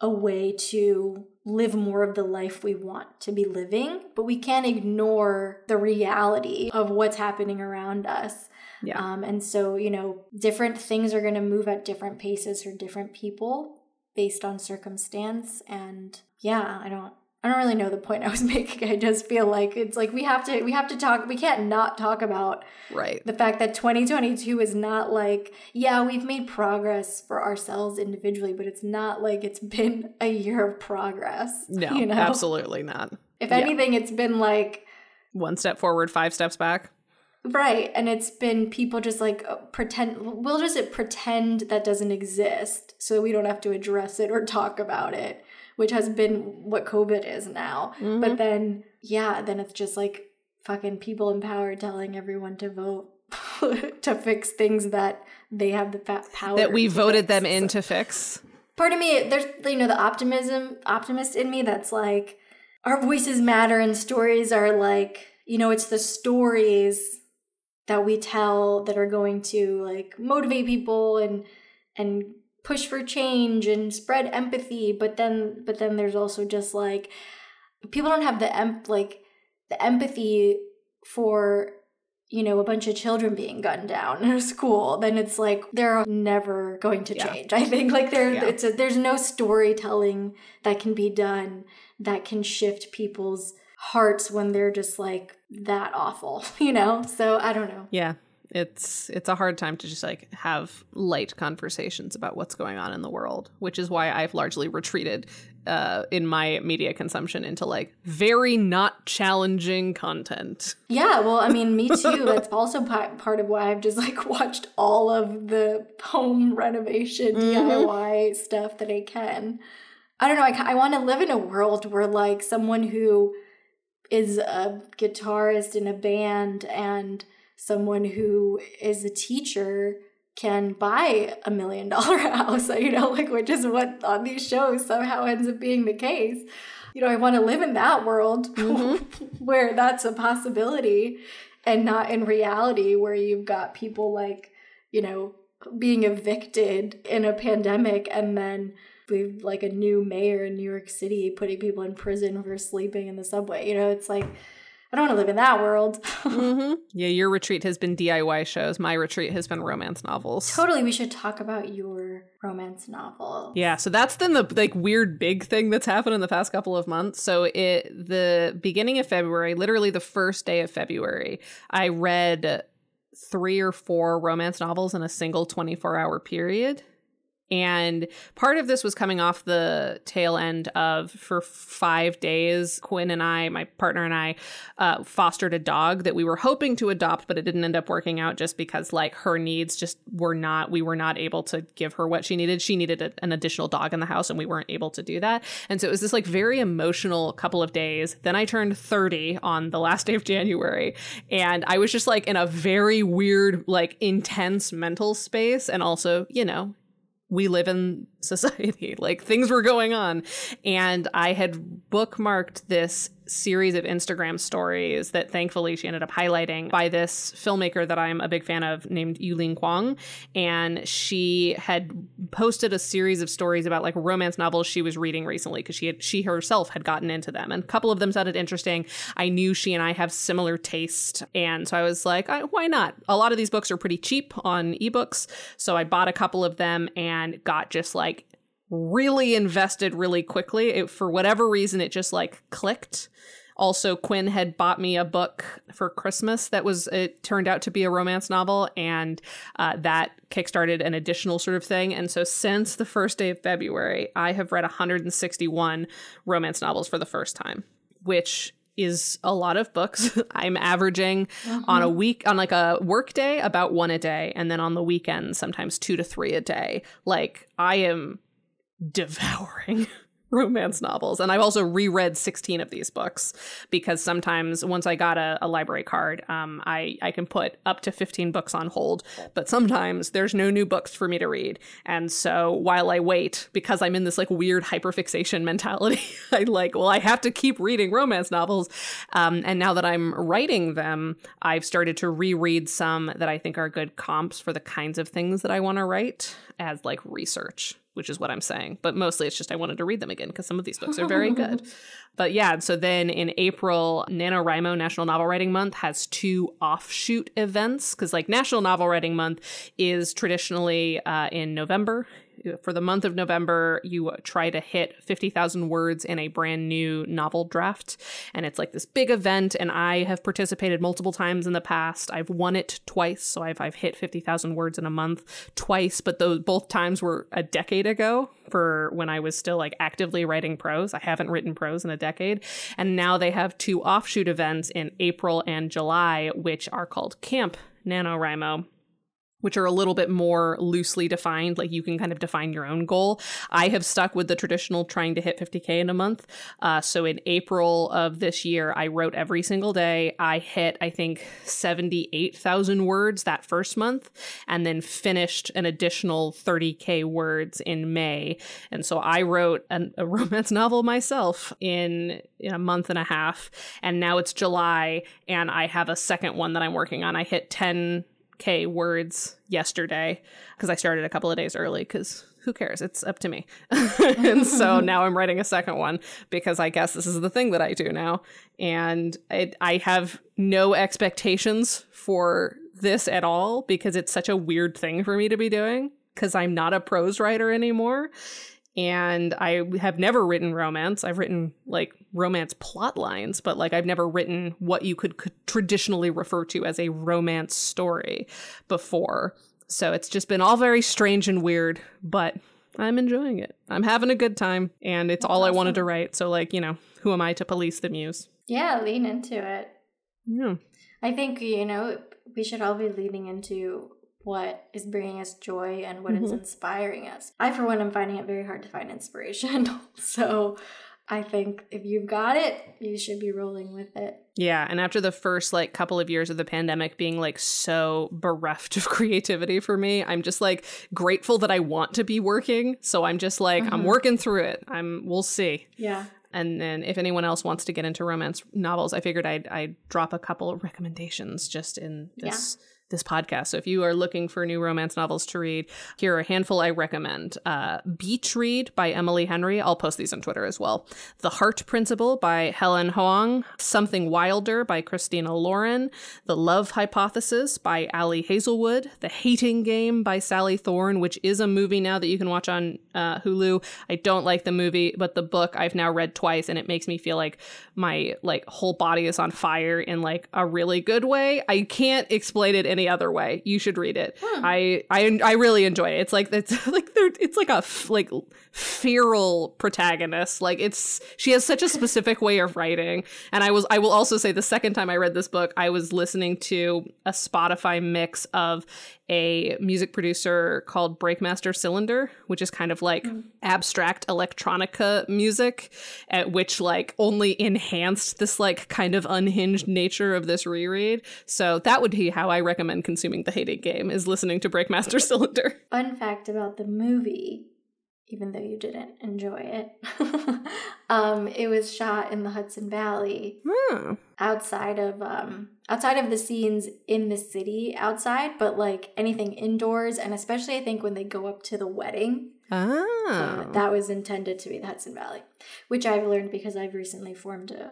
a way to live more of the life we want to be living, but we can't ignore the reality of what's happening around us. Yeah. Um, and so, you know, different things are going to move at different paces for different people based on circumstance. And yeah, I don't, I don't really know the point I was making. I just feel like it's like we have to we have to talk we can't not talk about right the fact that 2022 is not like yeah, we've made progress for ourselves individually, but it's not like it's been a year of progress. No, you know? absolutely not. If yeah. anything, it's been like one step forward, five steps back. Right. And it's been people just like uh, pretend, we'll just pretend that doesn't exist so we don't have to address it or talk about it which has been what COVID is now. Mm-hmm. But then, yeah, then it's just like fucking people in power telling everyone to vote to fix things that they have the power that we voted fix. them in to fix. Part of me, there's you know the optimism, optimist in me that's like our voices matter and stories are like you know it's the stories that we tell that are going to like motivate people and and push for change and spread empathy but then but then there's also just like people don't have the em- like the empathy for you know a bunch of children being gunned down in a school then it's like they're never going to change yeah. i think like there yeah. it's a, there's no storytelling that can be done that can shift people's hearts when they're just like that awful you know so i don't know yeah it's it's a hard time to just like have light conversations about what's going on in the world which is why i've largely retreated uh, in my media consumption into like very not challenging content. Yeah well i mean me too. That's also part of why i've just like watched all of the home renovation mm-hmm. diy stuff that i can. I don't know i, I want to live in a world where like someone who is a guitarist in a band and someone who is a teacher can buy a million dollar house, you know, like which is what on these shows somehow ends up being the case. You know, I want to live in that world mm-hmm. where that's a possibility and not in reality where you've got people like, you know, being evicted in a pandemic and then we've like a new mayor in New York City putting people in prison for sleeping in the subway. You know, it's like I don't want to live in that world. mm-hmm. Yeah, your retreat has been DIY shows. My retreat has been romance novels. Totally, we should talk about your romance novel. Yeah, so that's been the like weird big thing that's happened in the past couple of months. So it the beginning of February, literally the first day of February, I read three or four romance novels in a single 24 hour period. And part of this was coming off the tail end of for five days, Quinn and I, my partner and I, uh, fostered a dog that we were hoping to adopt, but it didn't end up working out just because like her needs just were not, we were not able to give her what she needed. She needed a, an additional dog in the house and we weren't able to do that. And so it was this like very emotional couple of days. Then I turned 30 on the last day of January and I was just like in a very weird, like intense mental space. And also, you know, we live in society. Like things were going on. And I had bookmarked this series of Instagram stories that thankfully she ended up highlighting by this filmmaker that I'm a big fan of named Yulin Kuang. And she had posted a series of stories about like romance novels she was reading recently because she had she herself had gotten into them. And a couple of them sounded interesting. I knew she and I have similar taste. And so I was like, why not? A lot of these books are pretty cheap on ebooks. So I bought a couple of them and got just like really invested really quickly. It, for whatever reason, it just like clicked. Also, Quinn had bought me a book for Christmas that was, it turned out to be a romance novel, and uh, that kickstarted an additional sort of thing. And so, since the first day of February, I have read 161 romance novels for the first time, which is a lot of books. I'm averaging uh-huh. on a week on like a work day about one a day and then on the weekends sometimes 2 to 3 a day. Like I am devouring romance novels. And I've also reread 16 of these books because sometimes once I got a, a library card, um, I, I can put up to 15 books on hold. But sometimes there's no new books for me to read. And so while I wait, because I'm in this like weird hyperfixation mentality, I like, well, I have to keep reading romance novels. Um, and now that I'm writing them, I've started to reread some that I think are good comps for the kinds of things that I want to write as like research which is what I'm saying. But mostly it's just I wanted to read them again because some of these books are very good. But yeah, so then in April, NaNoWriMo National Novel Writing Month has two offshoot events because like National Novel Writing Month is traditionally uh, in November for the month of November, you try to hit 50,000 words in a brand new novel draft. And it's like this big event. And I have participated multiple times in the past. I've won it twice. So I've, I've hit 50,000 words in a month twice, but those both times were a decade ago for when I was still like actively writing prose. I haven't written prose in a decade. And now they have two offshoot events in April and July, which are called Camp NaNoWriMo which are a little bit more loosely defined. Like you can kind of define your own goal. I have stuck with the traditional trying to hit 50K in a month. Uh, so in April of this year, I wrote every single day. I hit, I think, 78,000 words that first month and then finished an additional 30K words in May. And so I wrote an, a romance novel myself in, in a month and a half. And now it's July and I have a second one that I'm working on. I hit 10 K words yesterday because I started a couple of days early because who cares? It's up to me. and so now I'm writing a second one because I guess this is the thing that I do now. And it, I have no expectations for this at all because it's such a weird thing for me to be doing because I'm not a prose writer anymore and I have never written romance. I've written like romance plot lines, but like I've never written what you could, could traditionally refer to as a romance story before. So it's just been all very strange and weird, but I'm enjoying it. I'm having a good time, and it's That's all awesome. I wanted to write. So, like, you know, who am I to police the muse? Yeah, lean into it. Yeah. I think, you know, we should all be leaning into what is bringing us joy and what mm-hmm. is inspiring us. I, for one, am finding it very hard to find inspiration. so I think if you've got it, you should be rolling with it. Yeah, and after the first like couple of years of the pandemic being like so bereft of creativity for me, I'm just like grateful that I want to be working. So I'm just like mm-hmm. I'm working through it. I'm we'll see. Yeah. And then if anyone else wants to get into romance novels, I figured I'd I'd drop a couple of recommendations just in this yeah this podcast. So if you are looking for new romance novels to read, here are a handful I recommend. Uh, Beach Read by Emily Henry. I'll post these on Twitter as well. The Heart Principle by Helen Hoang. Something Wilder by Christina Lauren. The Love Hypothesis by Ali Hazelwood. The Hating Game by Sally Thorne, which is a movie now that you can watch on uh, Hulu. I don't like the movie, but the book I've now read twice and it makes me feel like my like whole body is on fire in like a really good way. I can't explain it any other way. You should read it. Hmm. I I I really enjoy it. It's like it's like it's like a f- like feral protagonist. Like it's she has such a specific way of writing. And I was I will also say the second time I read this book, I was listening to a Spotify mix of a music producer called Breakmaster Cylinder, which is kind of like mm. abstract electronica music, at which like only enhanced this like kind of unhinged nature of this reread. So that would be how I recommend consuming the Hating Game is listening to Breakmaster Cylinder. Fun fact about the movie even though you didn't enjoy it. um, it was shot in the Hudson Valley, hmm. outside of um, outside of the scenes in the city outside, but like anything indoors, and especially I think when they go up to the wedding. Oh. Uh, that was intended to be the Hudson Valley, which I've learned because I've recently formed a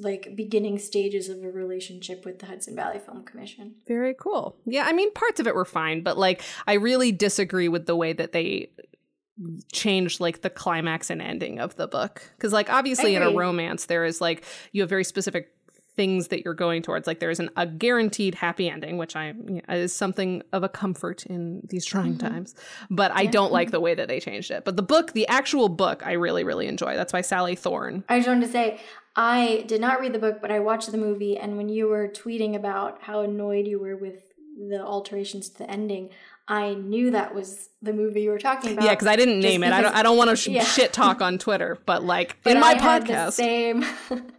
like beginning stages of a relationship with the Hudson Valley Film Commission. Very cool. Yeah, I mean parts of it were fine, but like I really disagree with the way that they change like the climax and ending of the book because like obviously in a romance there is like you have very specific things that you're going towards like there's an, a guaranteed happy ending which i you know, is something of a comfort in these trying mm-hmm. times but i don't like the way that they changed it but the book the actual book i really really enjoy that's by sally thorne i just wanted to say i did not read the book but i watched the movie and when you were tweeting about how annoyed you were with the alterations to the ending I knew that was the movie you were talking about. Yeah, because I didn't name it. I don't. I don't want to sh- yeah. shit talk on Twitter, but like but in my I podcast, same.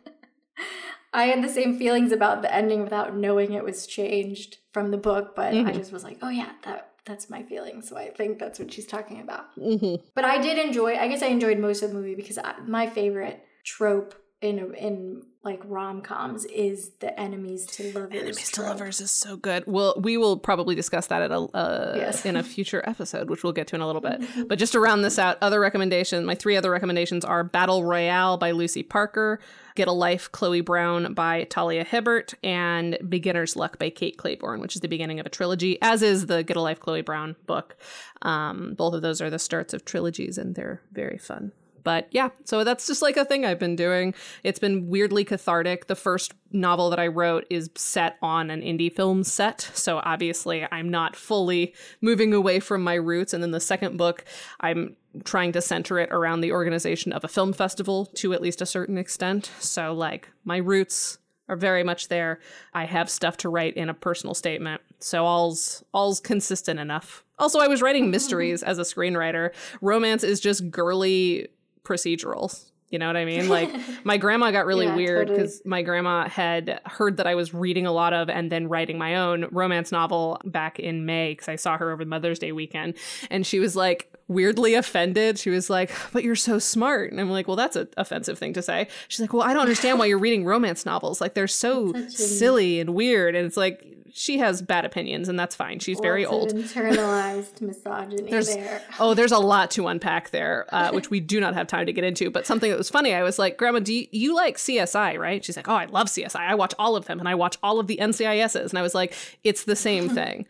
I had the same feelings about the ending without knowing it was changed from the book, but mm-hmm. I just was like, oh yeah, that that's my feeling. So I think that's what she's talking about. Mm-hmm. But I did enjoy. I guess I enjoyed most of the movie because I, my favorite trope in in like rom coms is the enemies to lovers. Enemies trope. to lovers is so good. Well, we will probably discuss that at a uh, yes. in a future episode, which we'll get to in a little bit. but just to round this out, other recommendations. My three other recommendations are Battle Royale by Lucy Parker, Get a Life, Chloe Brown by Talia Hibbert, and Beginner's Luck by Kate Clayborn, which is the beginning of a trilogy, as is the Get a Life, Chloe Brown book. Um, both of those are the starts of trilogies, and they're very fun. But yeah, so that's just like a thing I've been doing. It's been weirdly cathartic. The first novel that I wrote is set on an indie film set. So obviously, I'm not fully moving away from my roots. And then the second book, I'm trying to center it around the organization of a film festival to at least a certain extent. So, like, my roots are very much there. I have stuff to write in a personal statement. So all's all's consistent enough. Also, I was writing mysteries as a screenwriter. Romance is just girly procedurals. You know what I mean? Like my grandma got really yeah, weird because totally. my grandma had heard that I was reading a lot of and then writing my own romance novel back in May because I saw her over Mother's Day weekend. And she was like weirdly offended. She was like, But you're so smart. And I'm like, Well, that's an offensive thing to say. She's like, Well, I don't understand why you're reading romance novels. Like they're so silly and weird. And it's like, she has bad opinions, and that's fine. She's very old. Internalized misogyny there's, there. Oh, there's a lot to unpack there, uh, which we do not have time to get into. But something that was funny, I was like, Grandma, do you, you like CSI, right? She's like, Oh, I love CSI. I watch all of them, and I watch all of the NCISs. And I was like, It's the same thing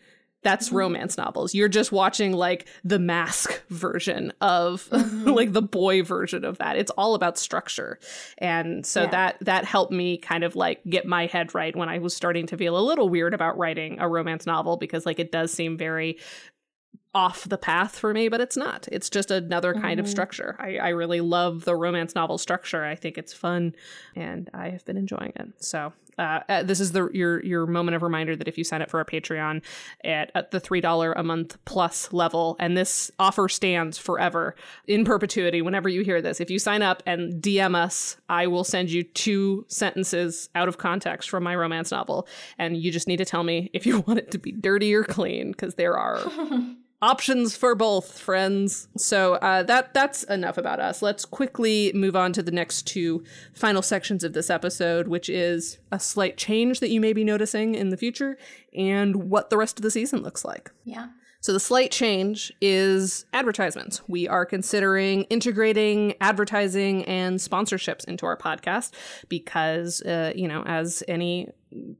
that's mm-hmm. romance novels. You're just watching like the mask version of mm-hmm. like the boy version of that. It's all about structure. And so yeah. that that helped me kind of like get my head right when I was starting to feel a little weird about writing a romance novel because like it does seem very off the path for me, but it's not. It's just another kind mm-hmm. of structure. I, I really love the romance novel structure. I think it's fun, and I have been enjoying it. So uh, uh, this is the your your moment of reminder that if you sign up for a Patreon at, at the three dollar a month plus level, and this offer stands forever in perpetuity. Whenever you hear this, if you sign up and DM us, I will send you two sentences out of context from my romance novel, and you just need to tell me if you want it to be dirty or clean, because there are. options for both friends. So uh, that that's enough about us. Let's quickly move on to the next two final sections of this episode which is a slight change that you may be noticing in the future and what the rest of the season looks like. Yeah so the slight change is advertisements. We are considering integrating advertising and sponsorships into our podcast because, uh, you know, as any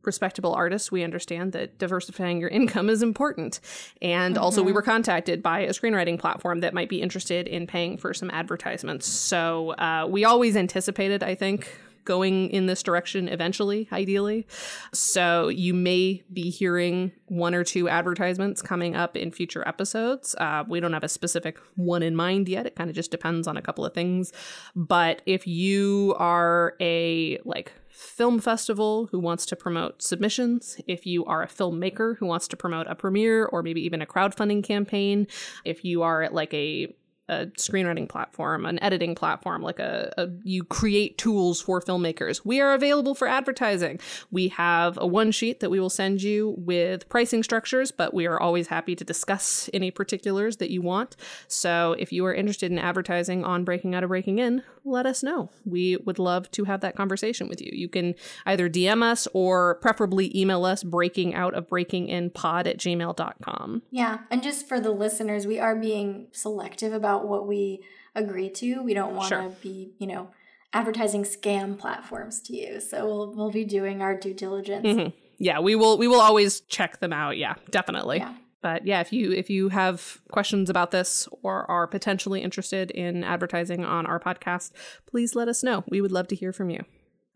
respectable artist, we understand that diversifying your income is important. And mm-hmm. also, we were contacted by a screenwriting platform that might be interested in paying for some advertisements. So uh, we always anticipated, I think, going in this direction eventually, ideally. So you may be hearing one or two advertisements coming up in future episodes. Uh, we don't have a specific one in mind yet. It kind of just depends on a couple of things. But if you are a like film festival who wants to promote submissions, if you are a filmmaker who wants to promote a premiere or maybe even a crowdfunding campaign, if you are at like a a screenwriting platform, an editing platform, like a, a, you create tools for filmmakers. We are available for advertising. We have a one sheet that we will send you with pricing structures, but we are always happy to discuss any particulars that you want. So if you are interested in advertising on Breaking Out of Breaking In, let us know. We would love to have that conversation with you. You can either DM us or preferably email us breaking out of breaking in pod at gmail.com. Yeah. And just for the listeners, we are being selective about what we agree to. We don't want to sure. be, you know, advertising scam platforms to you. So we'll we'll be doing our due diligence. Mm-hmm. Yeah, we will we will always check them out. Yeah, definitely. Yeah. But yeah, if you if you have questions about this or are potentially interested in advertising on our podcast, please let us know. We would love to hear from you.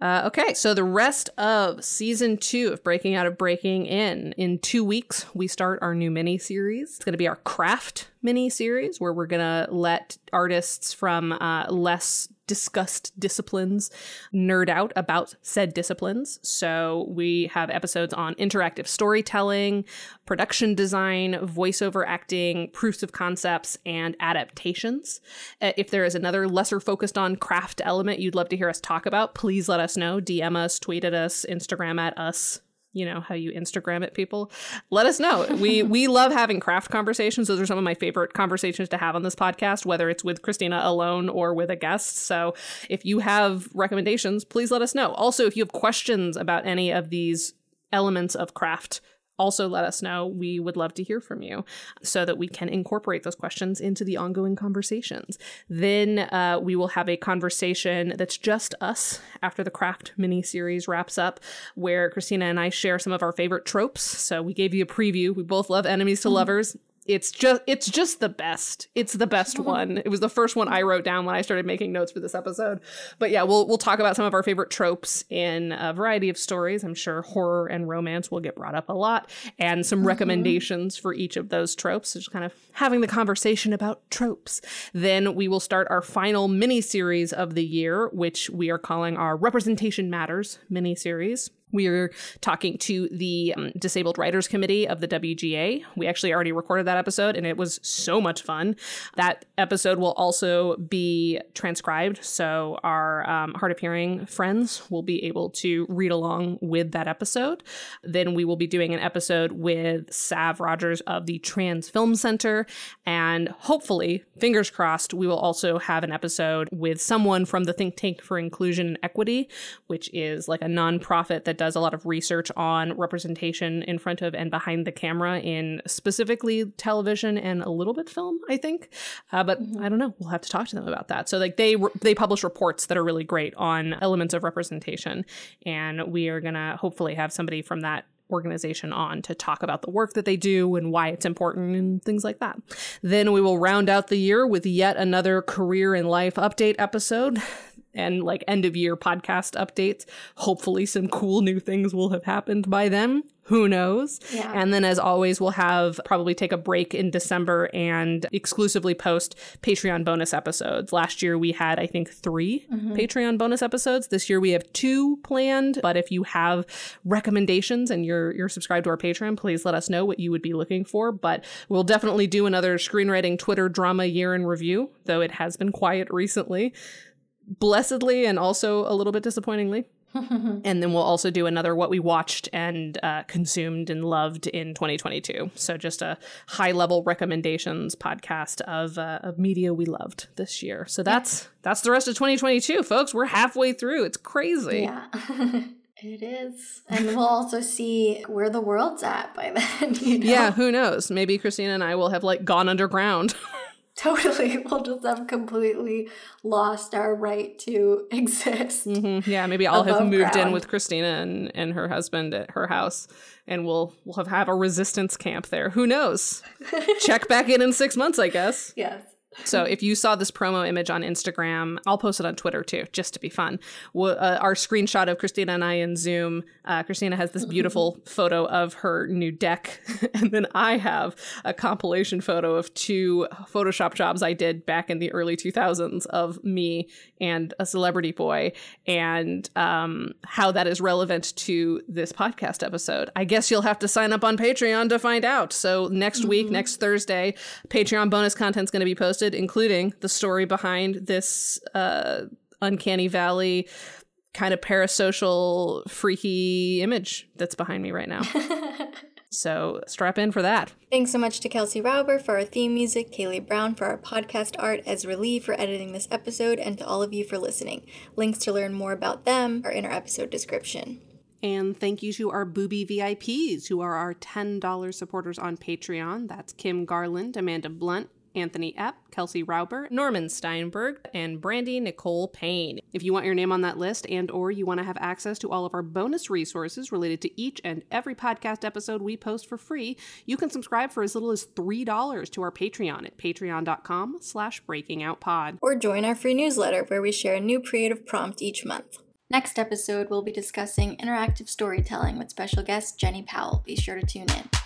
Uh, okay, so the rest of season two of Breaking Out of Breaking In. In two weeks, we start our new mini series. It's going to be our craft mini series where we're going to let artists from uh, less discussed disciplines nerd out about said disciplines. So we have episodes on interactive storytelling, production design, voiceover acting, proofs of concepts, and adaptations. Uh, if there is another lesser focused on craft element you'd love to hear us talk about, please let us know. DM us, tweet at us, Instagram at us, you know how you instagram it people let us know. We we love having craft conversations. Those are some of my favorite conversations to have on this podcast whether it's with christina alone or with a guest. So if you have recommendations please let us know. Also if you have questions about any of these elements of craft also let us know. We would love to hear from you so that we can incorporate those questions into the ongoing conversations. Then uh, we will have a conversation that's just us after the craft mini series wraps up, where Christina and I share some of our favorite tropes. So we gave you a preview. We both love enemies to mm-hmm. lovers it's just it's just the best. It's the best one. It was the first one I wrote down when I started making notes for this episode. But yeah, we'll we'll talk about some of our favorite tropes in a variety of stories. I'm sure horror and romance will get brought up a lot, and some mm-hmm. recommendations for each of those tropes. So just kind of having the conversation about tropes. Then we will start our final mini series of the year, which we are calling our Representation Matters mini series. We are talking to the um, Disabled Writers Committee of the WGA. We actually already recorded that episode and it was so much fun. That episode will also be transcribed, so our um, hard of hearing friends will be able to read along with that episode. Then we will be doing an episode with Sav Rodgers of the Trans Film Center, and hopefully, fingers crossed, we will also have an episode with someone from the Think Tank for Inclusion and Equity, which is like a nonprofit that does a lot of research on representation in front of and behind the camera in specifically television and a little bit film, I think. Uh, but mm-hmm. I don't know. We'll have to talk to them about that. So like they they publish reports that are really great on elements of representation, and we are gonna hopefully have somebody from that organization on to talk about the work that they do and why it's important and things like that. Then we will round out the year with yet another career and life update episode and like end of year podcast updates. Hopefully, some cool new things will have happened by then. Who knows? Yeah. And then, as always, we'll have probably take a break in December and exclusively post Patreon bonus episodes. Last year, we had, I think, 3 mm-hmm. Patreon bonus episodes. This year, we have two planned. But if you have recommendations and you're you're subscribed to our Patreon, please let us know what you would be looking for. But we'll definitely do another screenwriting Twitter drama year in review, though it has been quiet recently blessedly and also a little bit disappointingly. and then we'll also do another what we watched and uh, consumed and loved in 2022. So just a high level recommendations podcast of uh, of media we loved this year. So that's that's the rest of 2022, folks. We're halfway through. It's crazy. Yeah. it is. And we'll also see where the world's at by then. You know? Yeah, who knows? Maybe Christina and I will have like gone underground. Totally. We'll just have completely lost our right to exist. Mhm. Yeah, maybe I'll have moved in with Christina and, and her husband at her house, and we'll we'll have have a resistance camp there. Who knows? Check back in in six months, I guess. Yes. So if you saw this promo image on Instagram, I'll post it on Twitter too, just to be fun. Wha- uh, our screenshot of Christina and I in Zoom. Uh, Christina has this beautiful photo of her new deck, and then I have a compilation photo of two Photoshop jobs I did back in the early 2000s of me and a celebrity boy, and um, how that is relevant to this podcast episode. I guess you'll have to sign up on Patreon to find out. So next week, next Thursday, Patreon bonus content is going to be posted, including the story behind this uh, uncanny valley kind of parasocial freaky image that's behind me right now. so strap in for that. Thanks so much to Kelsey Rauber for our theme music, Kaylee Brown for our podcast art, Ezra Lee for editing this episode, and to all of you for listening. Links to learn more about them are in our episode description. And thank you to our booby VIPs who are our $10 supporters on Patreon. That's Kim Garland, Amanda Blunt, Anthony Epp, Kelsey Rauber, Norman Steinberg, and Brandy Nicole Payne. If you want your name on that list and or you want to have access to all of our bonus resources related to each and every podcast episode we post for free, you can subscribe for as little as $3 to our Patreon at patreon.com slash breakingoutpod. Or join our free newsletter where we share a new creative prompt each month. Next episode, we'll be discussing interactive storytelling with special guest Jenny Powell. Be sure to tune in.